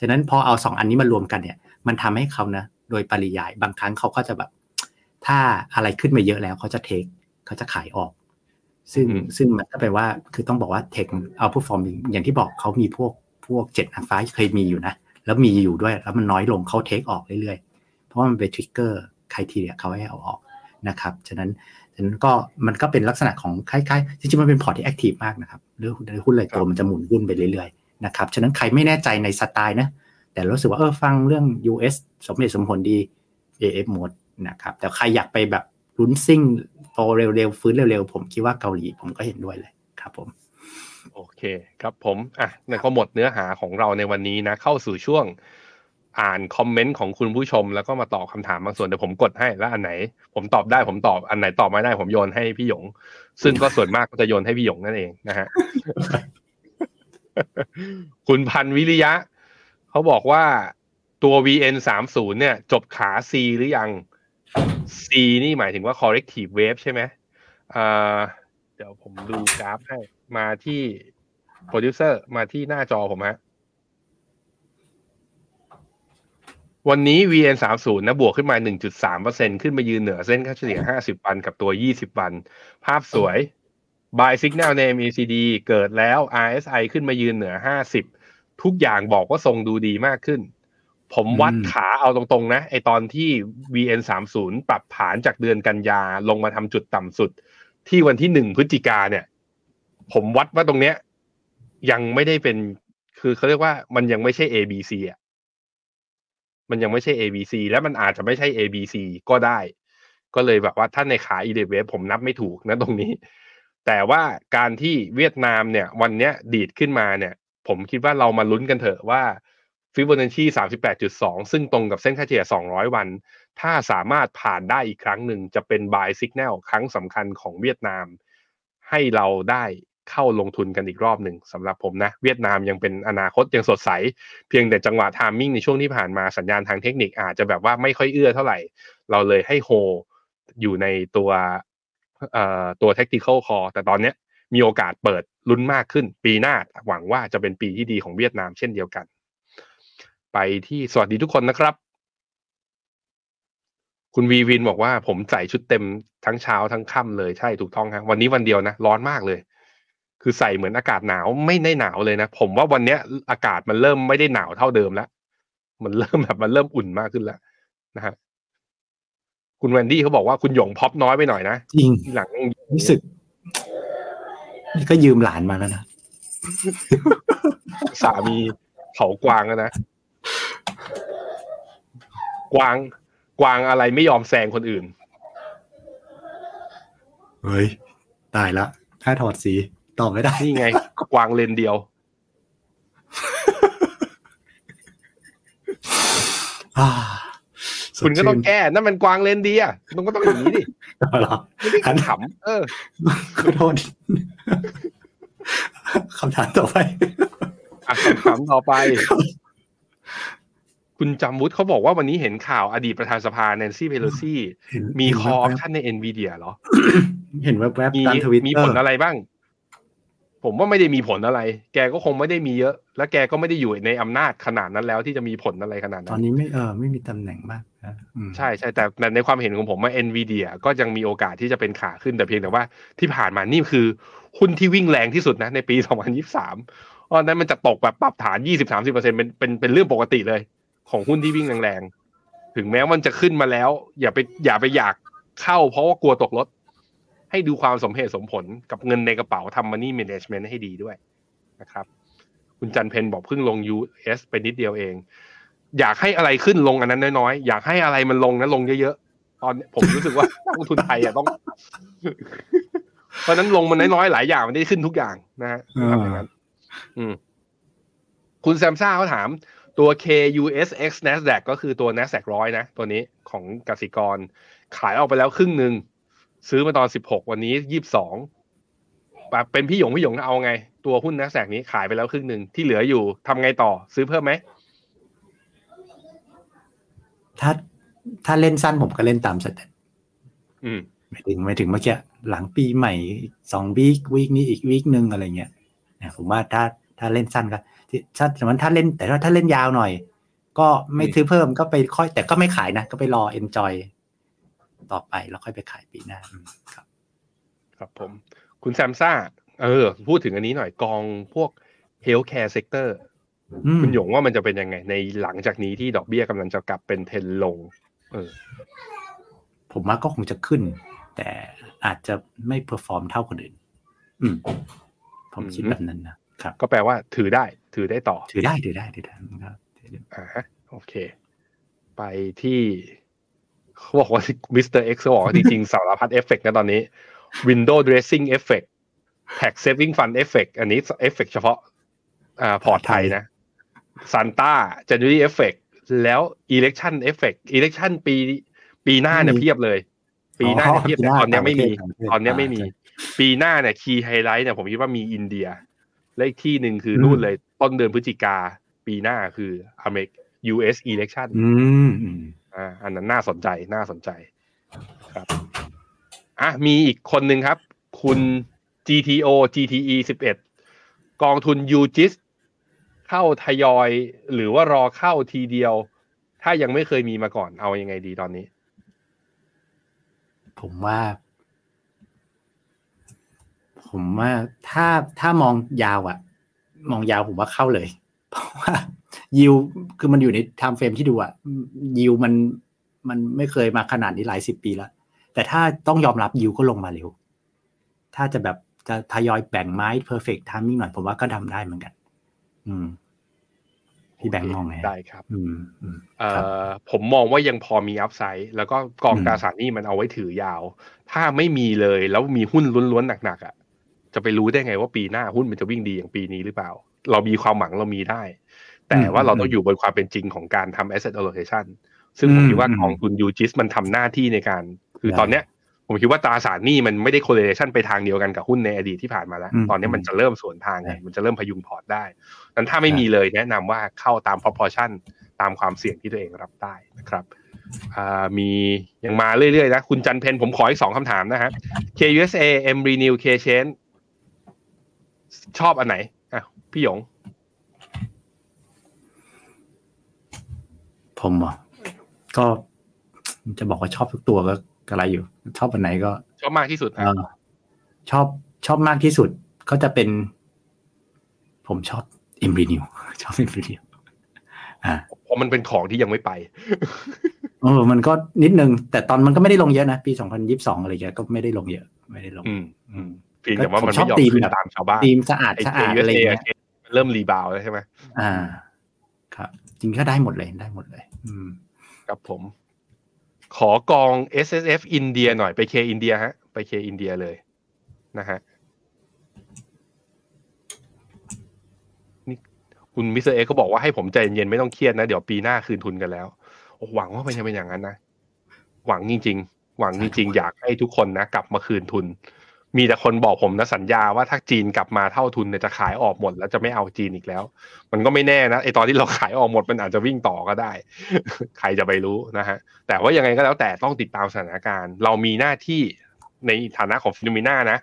[SPEAKER 3] ฉะนั้นพอเอาสองอันนี้มารวมกันเนี่ย มันทำให้เขานะโดยปริยายบางครั้งเขาก็จะแบบ ถ้าอะไรขึ้นมาเยอะแล้วเขาจะเทคเขาจะขายออก ซึ่ง
[SPEAKER 2] อืม
[SPEAKER 3] ซึ่งมันก็แปลว่าคือต้องบอกว่าเทคเอาผู้ฟอร์มอย่างที่บอกเขามีพวกพวกเจ็ดนางฟ้าเคยมีอยู่นะ แล้วมีอยู่ด้วย แล้วมันน้อยลงเขาเทคออกเรื่อยๆ เพราะว่ามันเป็นทริกเกอร์ใครทีเดียเขาให้เอาออกนะครับฉะนั้นฉะนั้นก็มันก็เป็นลักษณะของคล้ายๆจริงๆมันเป็นพอร์ตที่แอคทีฟมากนะครับเรื่องหุ้นเลยตัวมันจะหมุนหุ้นไปเรื่อยๆนะครับฉะนั้นใครไม่แน่ใจในสไตล์นะแต่รู้สึกว่าเออฟังเรื่อง US สมเหตุสมผลดี AF mode นะครับแต่ใครอยากไปแบบ ลุ้นซิ่งโตเร็วๆฟื้นเร็วๆผมคิดว่าเกาหลีผมก็เห็นด้วยเลยครับผม
[SPEAKER 2] โอเคครับผมอะนั่นก็หมดเนื้อหาของเราในวันนี้นะ เข้าสู่ช่วงอ่านคอมเมนต์ของคุณผู้ชม แล้วก็มาตอบคำถามบางส่วนเดี๋ยวผมกดให้แล้วอันไหน ผมตอบได้ผมตอบอันไหนตอบไม่ได้ผมโยนให้พี่หยง ซึ่งก็ส่วนมากก็จะโยนให้พี่หยงนั่นเองนะฮะคุณพันวิริยะ เขาบอกว่าตัว VN 3 0เนี่ย จบขา C หรือยัง C นี่หมายถึงว่า corrective wave ใช่ไหมเดี๋ยวผมดูกราฟให้ มาที่โปรดิวเซอร์มาที่หน้าจอผมฮะ วันนี้ VN 3 0นะ บวกขึ้นมา 1.3%ขึ้นมายืนเหนือเส้นค่าเฉลี่ย 50 วันกับตัว 20 วัน ภาพสวย Buy Signal ใน MACD เกิดแล้ว RSI ขึ้นมายืนเหนือ 50 ทุกอย่างบอกว่าทรงดูดีมากขึ้น ผมวัด
[SPEAKER 3] อืม
[SPEAKER 2] ขาเอาตรงๆนะไอตอนที่ VN 3 0ปรับฐานจากเดือนกันยาลงมาทำจุดต่ำสุด ที่วันที่หนึ่งพฤศจิกาเนี่ย ผมวัดว่าตรงเนี้ย ยังไม่ได้เป็น คือเขาเรียกว่ามันยังไม่ใช่ ABC อะมันยังไม่ใช่ ABC และมันอาจจะไม่ใช่ ABC ก็ได้ ก็เลยแบบว่าถ้าในขา e d w a v ผมนับไม่ถูกนะตรงนี้ แต่ว่าการที่เวียดนามเนี่ย วันเนี้ยดีดขึ้นมาเนี่ย ผมคิดว่าเรามาลุ้นกันเถอะว่า ฟิโบนัชชี38.2 ซึ่งตรงกับเส้นค่าเฉลี่ย 200 วัน ถ้าสามารถผ่านได้อีกครั้งหนึ่งจะเป็น buy signal ครั้งสำคัญของเวียดนาม ให้เราได้เข้าลงทุนกันอีกรอบหนึ่งสำหรับผมนะ เวียดนามยังเป็นอนาคตยังสดใส เพียงแต่จังหวะ timing ในช่วงที่ผ่านมาสัญญาณทางเทคนิคอาจจะแบบว่าไม่ค่อยเอื้อเท่าไหร่ เราเลยให้โฮอยู่ในตัวเอ่อตัว tactical call แต่ตอนนี้มีโอกาสเปิดลุ้นมากขึ้น ปีหน้าหวังว่าจะเป็นปีที่ดีของเวียดนามเช่นเดียวกัน ไปที่สวัสดีทุกคนนะครับ คุณวีวินบอกว่าผมใส่ชุดเต็มทั้งเช้าทั้งค่ำเลยใช่ถูกต้องครับวันนี้วันเดียวนะ ร้อนมากเลย คือใส่เหมือนอากาศหนาวไม่ได้หนาวเลยนะ ผมว่าวันเนี้ยอากาศมันเริ่มไม่ได้หนาวเท่าเดิมแล้ว มันเริ่มแบบมันเริ่มอุ่นมากขึ้นแล้วนะฮะคุณแวนดี้เขาบอกว่าคุณหยงพ็อปน้อยไปหน่อยนะ
[SPEAKER 3] จริง
[SPEAKER 2] ทีหลัง
[SPEAKER 3] รู้สึกนี่ก็ยืมหลานมาแล้วนะ
[SPEAKER 2] สามีเขากวางอะนะ กวางกวางอะไรไม่ยอมแซงคนอื่น
[SPEAKER 3] เฮ้ย ตายละ ถ้าถอดสี ตอบไม่ได้
[SPEAKER 2] นี่ไง กวางเลนเดียว
[SPEAKER 3] อ่าสด
[SPEAKER 2] คุณก็ต้อง
[SPEAKER 3] ชื่น
[SPEAKER 2] แก้ นั่นมันกวางเลนเดียมันก็ต้องอย่างนี้ดิ
[SPEAKER 3] เหรอ
[SPEAKER 2] ไม่ได้ขำเออ
[SPEAKER 3] ขอโทษคำถามต่อไป
[SPEAKER 2] อะคำถามต่อไป คุณจำวุฒิเขาบอกว่าวันนี้เห็นข่าวอดีตประธานสภาแนนซี่เพโลซี่
[SPEAKER 3] เห็น
[SPEAKER 2] มี
[SPEAKER 3] เห็น
[SPEAKER 2] คอออป
[SPEAKER 3] แว๊บ
[SPEAKER 2] ชั่นใน NVIDIA เหรอ
[SPEAKER 3] ๆเห็นแวบ
[SPEAKER 2] มี
[SPEAKER 3] ๆตามทวิตเตอร์
[SPEAKER 2] มีผลอะไรบ้าง ผมว่าไม่ได้มีผลอะไร แกก็คงไม่ได้มีเยอะ และแกก็ไม่ได้อยู่ในอำนาจขนาดนั้นแล้วที่จะมีผลอะไรขนาด
[SPEAKER 3] ต
[SPEAKER 2] นั้
[SPEAKER 3] อน
[SPEAKER 2] น
[SPEAKER 3] นี้ไม่เออไม่มีตำแหน่งมากนะอืม
[SPEAKER 2] ใช่ใช่แต่แต่ในความเห็นของผมว่า NVIDIA ก็ยังมีโอกาสที่จะเป็นขาขึ้นแต่เพียงแต่ว่าที่ผ่านมานี่คือหุ้นที่วิ่งแรงที่สุดนะในปี 2023เพราะฉะนั้นมันจะตกแบบปรับฐาน 20-30%เป็นเป็นเป็นเรื่องปกติเลย ของหุ้นที่วิ่งแรงๆ ถึงแม้มันจะขึ้นมาแล้ว อย่าไปอย่าไปอยากเข้า เพราะว่ากลัวตกรถ ให้ดูความสมเหตุสมผลกับเงินในกระเป๋าทำ money management ให้ดีด้วยนะครับ คุณจันเพนบอกเพิ่งลง US ไปนิดเดียวเอง อยากให้อะไรขึ้นลงอันนั้นน้อยๆ อยากให้อะไรมันลงนะลงเยอะๆ ตอนผมรู้สึกว่านักลงทุนไทยอะต้อง เพราะฉะนั้นลงมันน้อยๆ หลายอย่างมันได้ขึ้นทุกอย่างนะฮะทำอย่างนั้น อืมคุณแซมซ่าเขาถาม ตัว KUSX Nasdaq ก็คือตัว Nasdaq ร้อยนะ ตัวนี้ของกสิกร ขายออกไปแล้วครึ่งหนึ่ง ซื้อมาตอนสิบหกวันนี้ยี่สิบสองเป็นพี่หยงพี่หยงเอาไง ตัวหุ้น Nasdaq นี้ขายไปแล้วครึ่งหนึ่งที่เหลืออยู่ทำไงต่อซื้อเพิ่มไหม
[SPEAKER 3] ถ้าถ้าเล่นสั้นผมก็เล่นตามสเต็ป
[SPEAKER 2] อืม
[SPEAKER 3] ไม่ถึงไม่ถึงเมื่อกี้หลังปีใหม่สองวีควีคนี้อีกวีคหนึ่งอะไรเงี้ยเนี่ยผมว่าถ้าถ้าเล่นสั้นก็ที่ ถ้าสมมติถ้าเล่นแต่ถ้าถ้าเล่นยาวหน่อย ก็ไม่
[SPEAKER 2] อืม
[SPEAKER 3] ซื้อเพิ่มก็ไปค่อย แต่ก็ไม่ขายนะ ก็ไปรอ enjoy ต่อไปแล้วค่อยไปขายปีหน้าอืมครับ
[SPEAKER 2] ครับผม คุณแซมซ่า เออ พูดถึงอันนี้หน่อยกองพวก healthcare sector
[SPEAKER 3] อืม
[SPEAKER 2] คุณหยงว่ามันจะเป็นยังไง ในหลังจากนี้ที่ดอกเบี้ยกำลังจะกลับเป็นเทรนลง เออ
[SPEAKER 3] ผมว่าก็คงจะขึ้น แต่อาจจะไม่ perform เท่าคนอื่น อืม ผมคิด
[SPEAKER 2] อืม
[SPEAKER 3] แบบนั้นนะครับ
[SPEAKER 2] ก็แปลว่าถือได้ ถือได้ต่อ
[SPEAKER 3] ถือได้ถือได้ถือได้ครับถือได้
[SPEAKER 2] อ่าฮะโอเค ไปที่เขาบอกว่า Mister X บอกว่าจริงๆสารพัดเอฟเฟกต์นะตอนนี้ Window Dressing Effect Tax Saving Fund Effect อันนี้เอฟเฟกเฉพาะอ่าพอร์ตไทยนะ Santa January Effect แล้ว Election Effect Election ปี ปีหน้าเนี่ยเพียบเลย ปีหน้าเนี่ยเพียบแต่ตอนเนี้ยไม่มี ตอนเนี้ยไม่มี ปีหน้าเนี่ย key highlight เนี่ยผมคิดว่ามีอินเดีย และอีกที่หนึ่งคือนู่นเลย ต้นเดือนพฤศจิกาปีหน้าคืออเมริก US election
[SPEAKER 3] อืมอืม
[SPEAKER 2] อ่าอันนั้นน่าสนใจน่าสนใจครับอะมีอีกคนหนึ่งครับ คุณ GTO GTE 11 กองทุน UGIS เข้าทยอยหรือว่ารอเข้าทีเดียว ถ้ายังไม่เคยมีมาก่อนเอายังไงดีตอนนี้
[SPEAKER 3] ผมว่า ผมว่าถ้าถ้ามองยาวอะ มองยาวผมว่าเข้าเลย เพราะว่ายิวคือมันอยู่ใน timeframe ที่ดูอะยิวมันมันไม่เคยมาขนาดนี้หลายสิบปีแล้ว แต่ถ้าต้องยอมรับยิวก็ลงมาเร็ว ถ้าจะแบบจะทยอยแบ่งไม้ perfect timing หน่อยผมว่าก็ทำได้เหมือนกัน อืมพี่แบงค์มองไง
[SPEAKER 2] ได้ครับ
[SPEAKER 3] อืมอืม
[SPEAKER 2] เอ่
[SPEAKER 3] ครับ
[SPEAKER 2] ผมมองว่ายังพอมี upside แล้วก็กอง
[SPEAKER 3] อืม
[SPEAKER 2] ตราสารหนี้มันเอาไว้ถือยาว ถ้าไม่มีเลยแล้วมีหุ้นล้วนๆหนักๆอะ จะไปรู้ได้ไงว่าปีหน้าหุ้นมันจะวิ่งดีอย่างปีนี้หรือเปล่า เรามีความหวังเรามีได้ แต่ว่าเราต้องอยู่บนความเป็นจริงของการทำ asset allocation ซึ่งผมคิดว่ากองทุนยูจิสมันทำหน้าที่ในการ คือตอนเนี้ย ผมคิดว่าตราสารหนี้มันไม่ได้ correlation ไปทางเดียวกันกับหุ้นในอดีตที่ผ่านมาแล้ว
[SPEAKER 3] อืม
[SPEAKER 2] ตอนนี้มันจะเริ่มสวนทางไง
[SPEAKER 3] ใช่
[SPEAKER 2] มันจะเริ่มพยุงพอร์ตได้นั้นถ้าไม่มีเลยแนะนำว่าเข้าตาม proportion ตามความเสี่ยงที่ตัวเองรับได้นะครับอ่ามียังมาเรื่อยๆนะ คุณจันเพนผมขออีกสองคำถามนะฮะ KUSA M Renew K Chain ชอบอันไหนอะพี่หยง
[SPEAKER 3] ผมเหรอก็จะบอกว่าชอบทุกตัวก็กระไรอยู่ ชอบอันไหนก็
[SPEAKER 2] ชอบมากที่สุด
[SPEAKER 3] เออชอบชอบมากที่สุดก็จะเป็น ผมชอบอิมรีนิวชอบอิมรีนิวอ่า
[SPEAKER 2] เพราะมันเป็นของที่ยังไม่ไป
[SPEAKER 3] เออมันก็นิดนึง แต่ตอนมันก็ไม่ได้ลงเยอะนะ ปีสองพันยิบสองอะไรเงี้ยก็ไม่ได้ลงเยอะ ไม่ได้ลง
[SPEAKER 2] อืม
[SPEAKER 3] อืม
[SPEAKER 2] เพียงแต่ว่ามัน
[SPEAKER 3] ผมชอ
[SPEAKER 2] ไม่
[SPEAKER 3] บ
[SPEAKER 2] ยอม
[SPEAKER 3] ธีม
[SPEAKER 2] ขึ้น
[SPEAKER 3] แบบ
[SPEAKER 2] ตามชาวบ้าน
[SPEAKER 3] ทีมสะอาด
[SPEAKER 2] ไอ้
[SPEAKER 3] สะ
[SPEAKER 2] เค
[SPEAKER 3] อาด
[SPEAKER 2] ยู
[SPEAKER 3] อะไร
[SPEAKER 2] เอ
[SPEAKER 3] เงี้ย
[SPEAKER 2] เริ่ม rebound แล้วใช่ไหม
[SPEAKER 3] อ่า ครับ จริงก็ได้หมดเลยได้หมดเลย อืม
[SPEAKER 2] ครับผม ขอกอง S S F อินเดียหน่อยไป K อินเดียฮะ ไป K อินเดียเลย นะฮะนี่คุณมิสเตอร์เอเขาบอกว่าให้ผมใจเย็นๆไม่ต้องเครียดนะ เดี๋ยวปีหน้าคืนทุนกันแล้วโอ้หวังว่ามันจะเป็นอย่างนั้นนะ หวังจริง ๆ หวังจริงๆอยากให้ทุกคนนะ กลับมาคืนทุน มีแต่คนบอกผมนะสัญญาว่าถ้าจีนกลับมาเท่าทุนเนี่ยจะขายออกหมดแล้วจะไม่เอาจีนอีกแล้ว มันก็ไม่แน่นะไอตอนที่เราขายออกหมดมันอาจจะวิ่งต่อก็ได้ ใครจะไปรู้นะฮะแต่ว่ายังไงก็แล้วแต่ต้องติดตามสถานการณ์ เรามีหน้าที่ในฐานะของ FINNOMENA นะ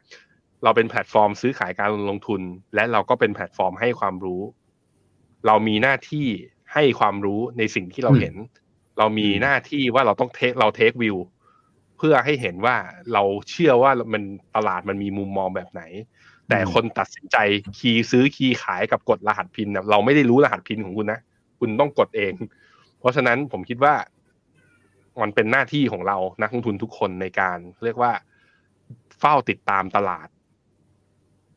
[SPEAKER 2] เราเป็นแพลตฟอร์มซื้อขายการลงทุน และเราก็เป็นแพลตฟอร์มให้ความรู้ เรามีหน้าที่ให้ความรู้ในสิ่งที่เราเห็น เรามีหน้าที่ว่าเราต้อง take เรา take view เพื่อให้เห็นว่าเราเชื่อว่ามันตลาดมันมีมุมมองแบบไหน แต่คนตัดสินใจคีย์ซื้อคีย์ขายกับกดรหัสพินเนี่ยเราไม่ได้รู้รหัสพินของคุณนะคุณต้องกดเอง เพราะฉะนั้นผมคิดว่ามันเป็นหน้าที่ของเรานักลงทุนทุกคนในการเรียกว่าเฝ้าติดตามตลาด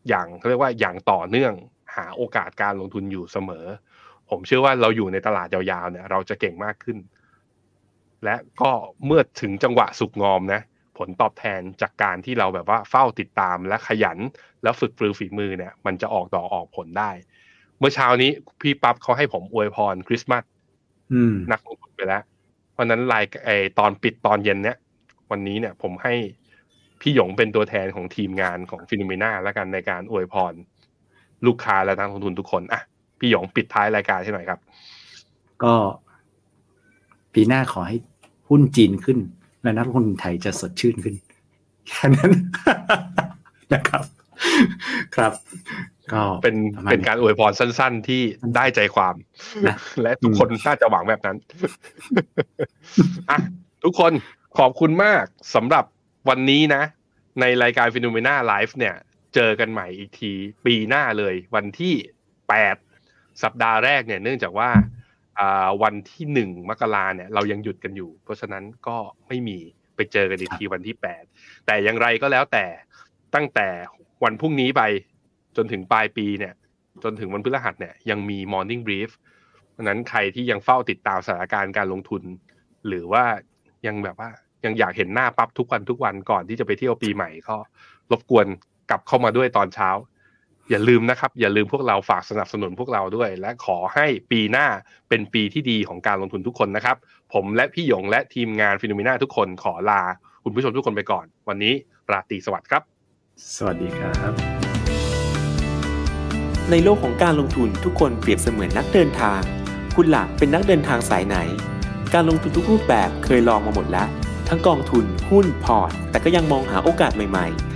[SPEAKER 2] อย่างเขาเรียกว่าอย่างต่อเนื่องหาโอกาสการลงทุนอยู่เสมอ ผมเชื่อว่าเราอยู่ในตลาดยาวๆเนี่ย เราจะเก่งมากขึ้น และก็เมื่อถึงจังหวะสุกงอมนะผลตอบแทนจากการที่เราแบบว่าเฝ้าติดตามและขยัน แล้วฝึกปรือฝีมือเนี่ย มันจะออกดอกออกผลได้ เมื่อเช้านี้พี่ปั๊บเขาให้ผมอวยพรคริสต์มาส
[SPEAKER 3] อืม
[SPEAKER 2] นักลงทุนไปแล้ว เพราะฉะนั้นรายไอตอนปิดตอนเย็นเนี้ยวันนี้เนี่ยผมให้พี่หยงเป็นตัวแทนของทีมงานของฟิโนเมนาแล้วกันในการอวยพร ลูกค้าและนักลงทุนทุกคนอะพี่หยงปิดท้ายรายการให้หน่อยครับ
[SPEAKER 3] ก็ ปีหน้าขอให้หุ้นจีนขึ้น และนักลงทุนไทยจะสดชื่นขึ้นแค่นั้นนะครับ ครับ ก็
[SPEAKER 2] เป็น
[SPEAKER 3] ประมาณ
[SPEAKER 2] เป็นการอวยพรสั้น ๆ ที่ได้ใจความ
[SPEAKER 3] นะ
[SPEAKER 2] และทุกคนน่าจะหวังแบบนั้นอะทุกคนขอบคุณมากสำหรับวันนี้นะ ในรายการ FINNOMENA Live เนี่ย เจอกันใหม่อีกที ปีหน้าเลย วันที่แปดสัปดาห์แรกเนี่ย เนื่องจากว่าอ่า วันที่หนึ่งมกราเนี่ยเรายังหยุดกันอยู่ เพราะฉะนั้นก็ไม่มีไปเจอกันอีกทีวันที่แปดแต่อย่างไรก็แล้วแต่ตั้งแต่วันพรุ่งนี้ไปจนถึงปลายปีเนี่ย จนถึงวันพฤหัสเนี่ยยังมี Morning Brief เพราะฉะนั้นใครที่ยังเฝ้าติดตามสถานการณ์การลงทุน หรือว่ายังแบบว่ายังอยากเห็นหน้าปั๊บทุกวันทุกวันก่อนที่จะไปเที่ยวปีใหม่ก็รบกวนกลับเข้ามาด้วยตอนเช้า อย่าลืมนะครับ อย่าลืมพวกเราฝากสนับสนุนพวกเราด้วย และขอให้ปีหน้าเป็นปีที่ดีของการลงทุนทุกคนนะครับ ผมและพี่หยงและทีมงานฟิโนเมนาทุกคนขอลา คุณผู้ชมทุกคนไปก่อน วันนี้ราตรีสวัสดิ์ครับ
[SPEAKER 3] สวัสดีครับ
[SPEAKER 4] ในโลกของการลงทุนทุกคนเปรียบเสมือนนักเดินทาง คุณหลักเป็นนักเดินทางสายไหน การลงทุนทุกรูปแบบเคยลองมาหมดแล้ว ทั้งกองทุนหุ้นพอร์ต แต่ก็ยังมองหาโอกาสใหม่ ๆ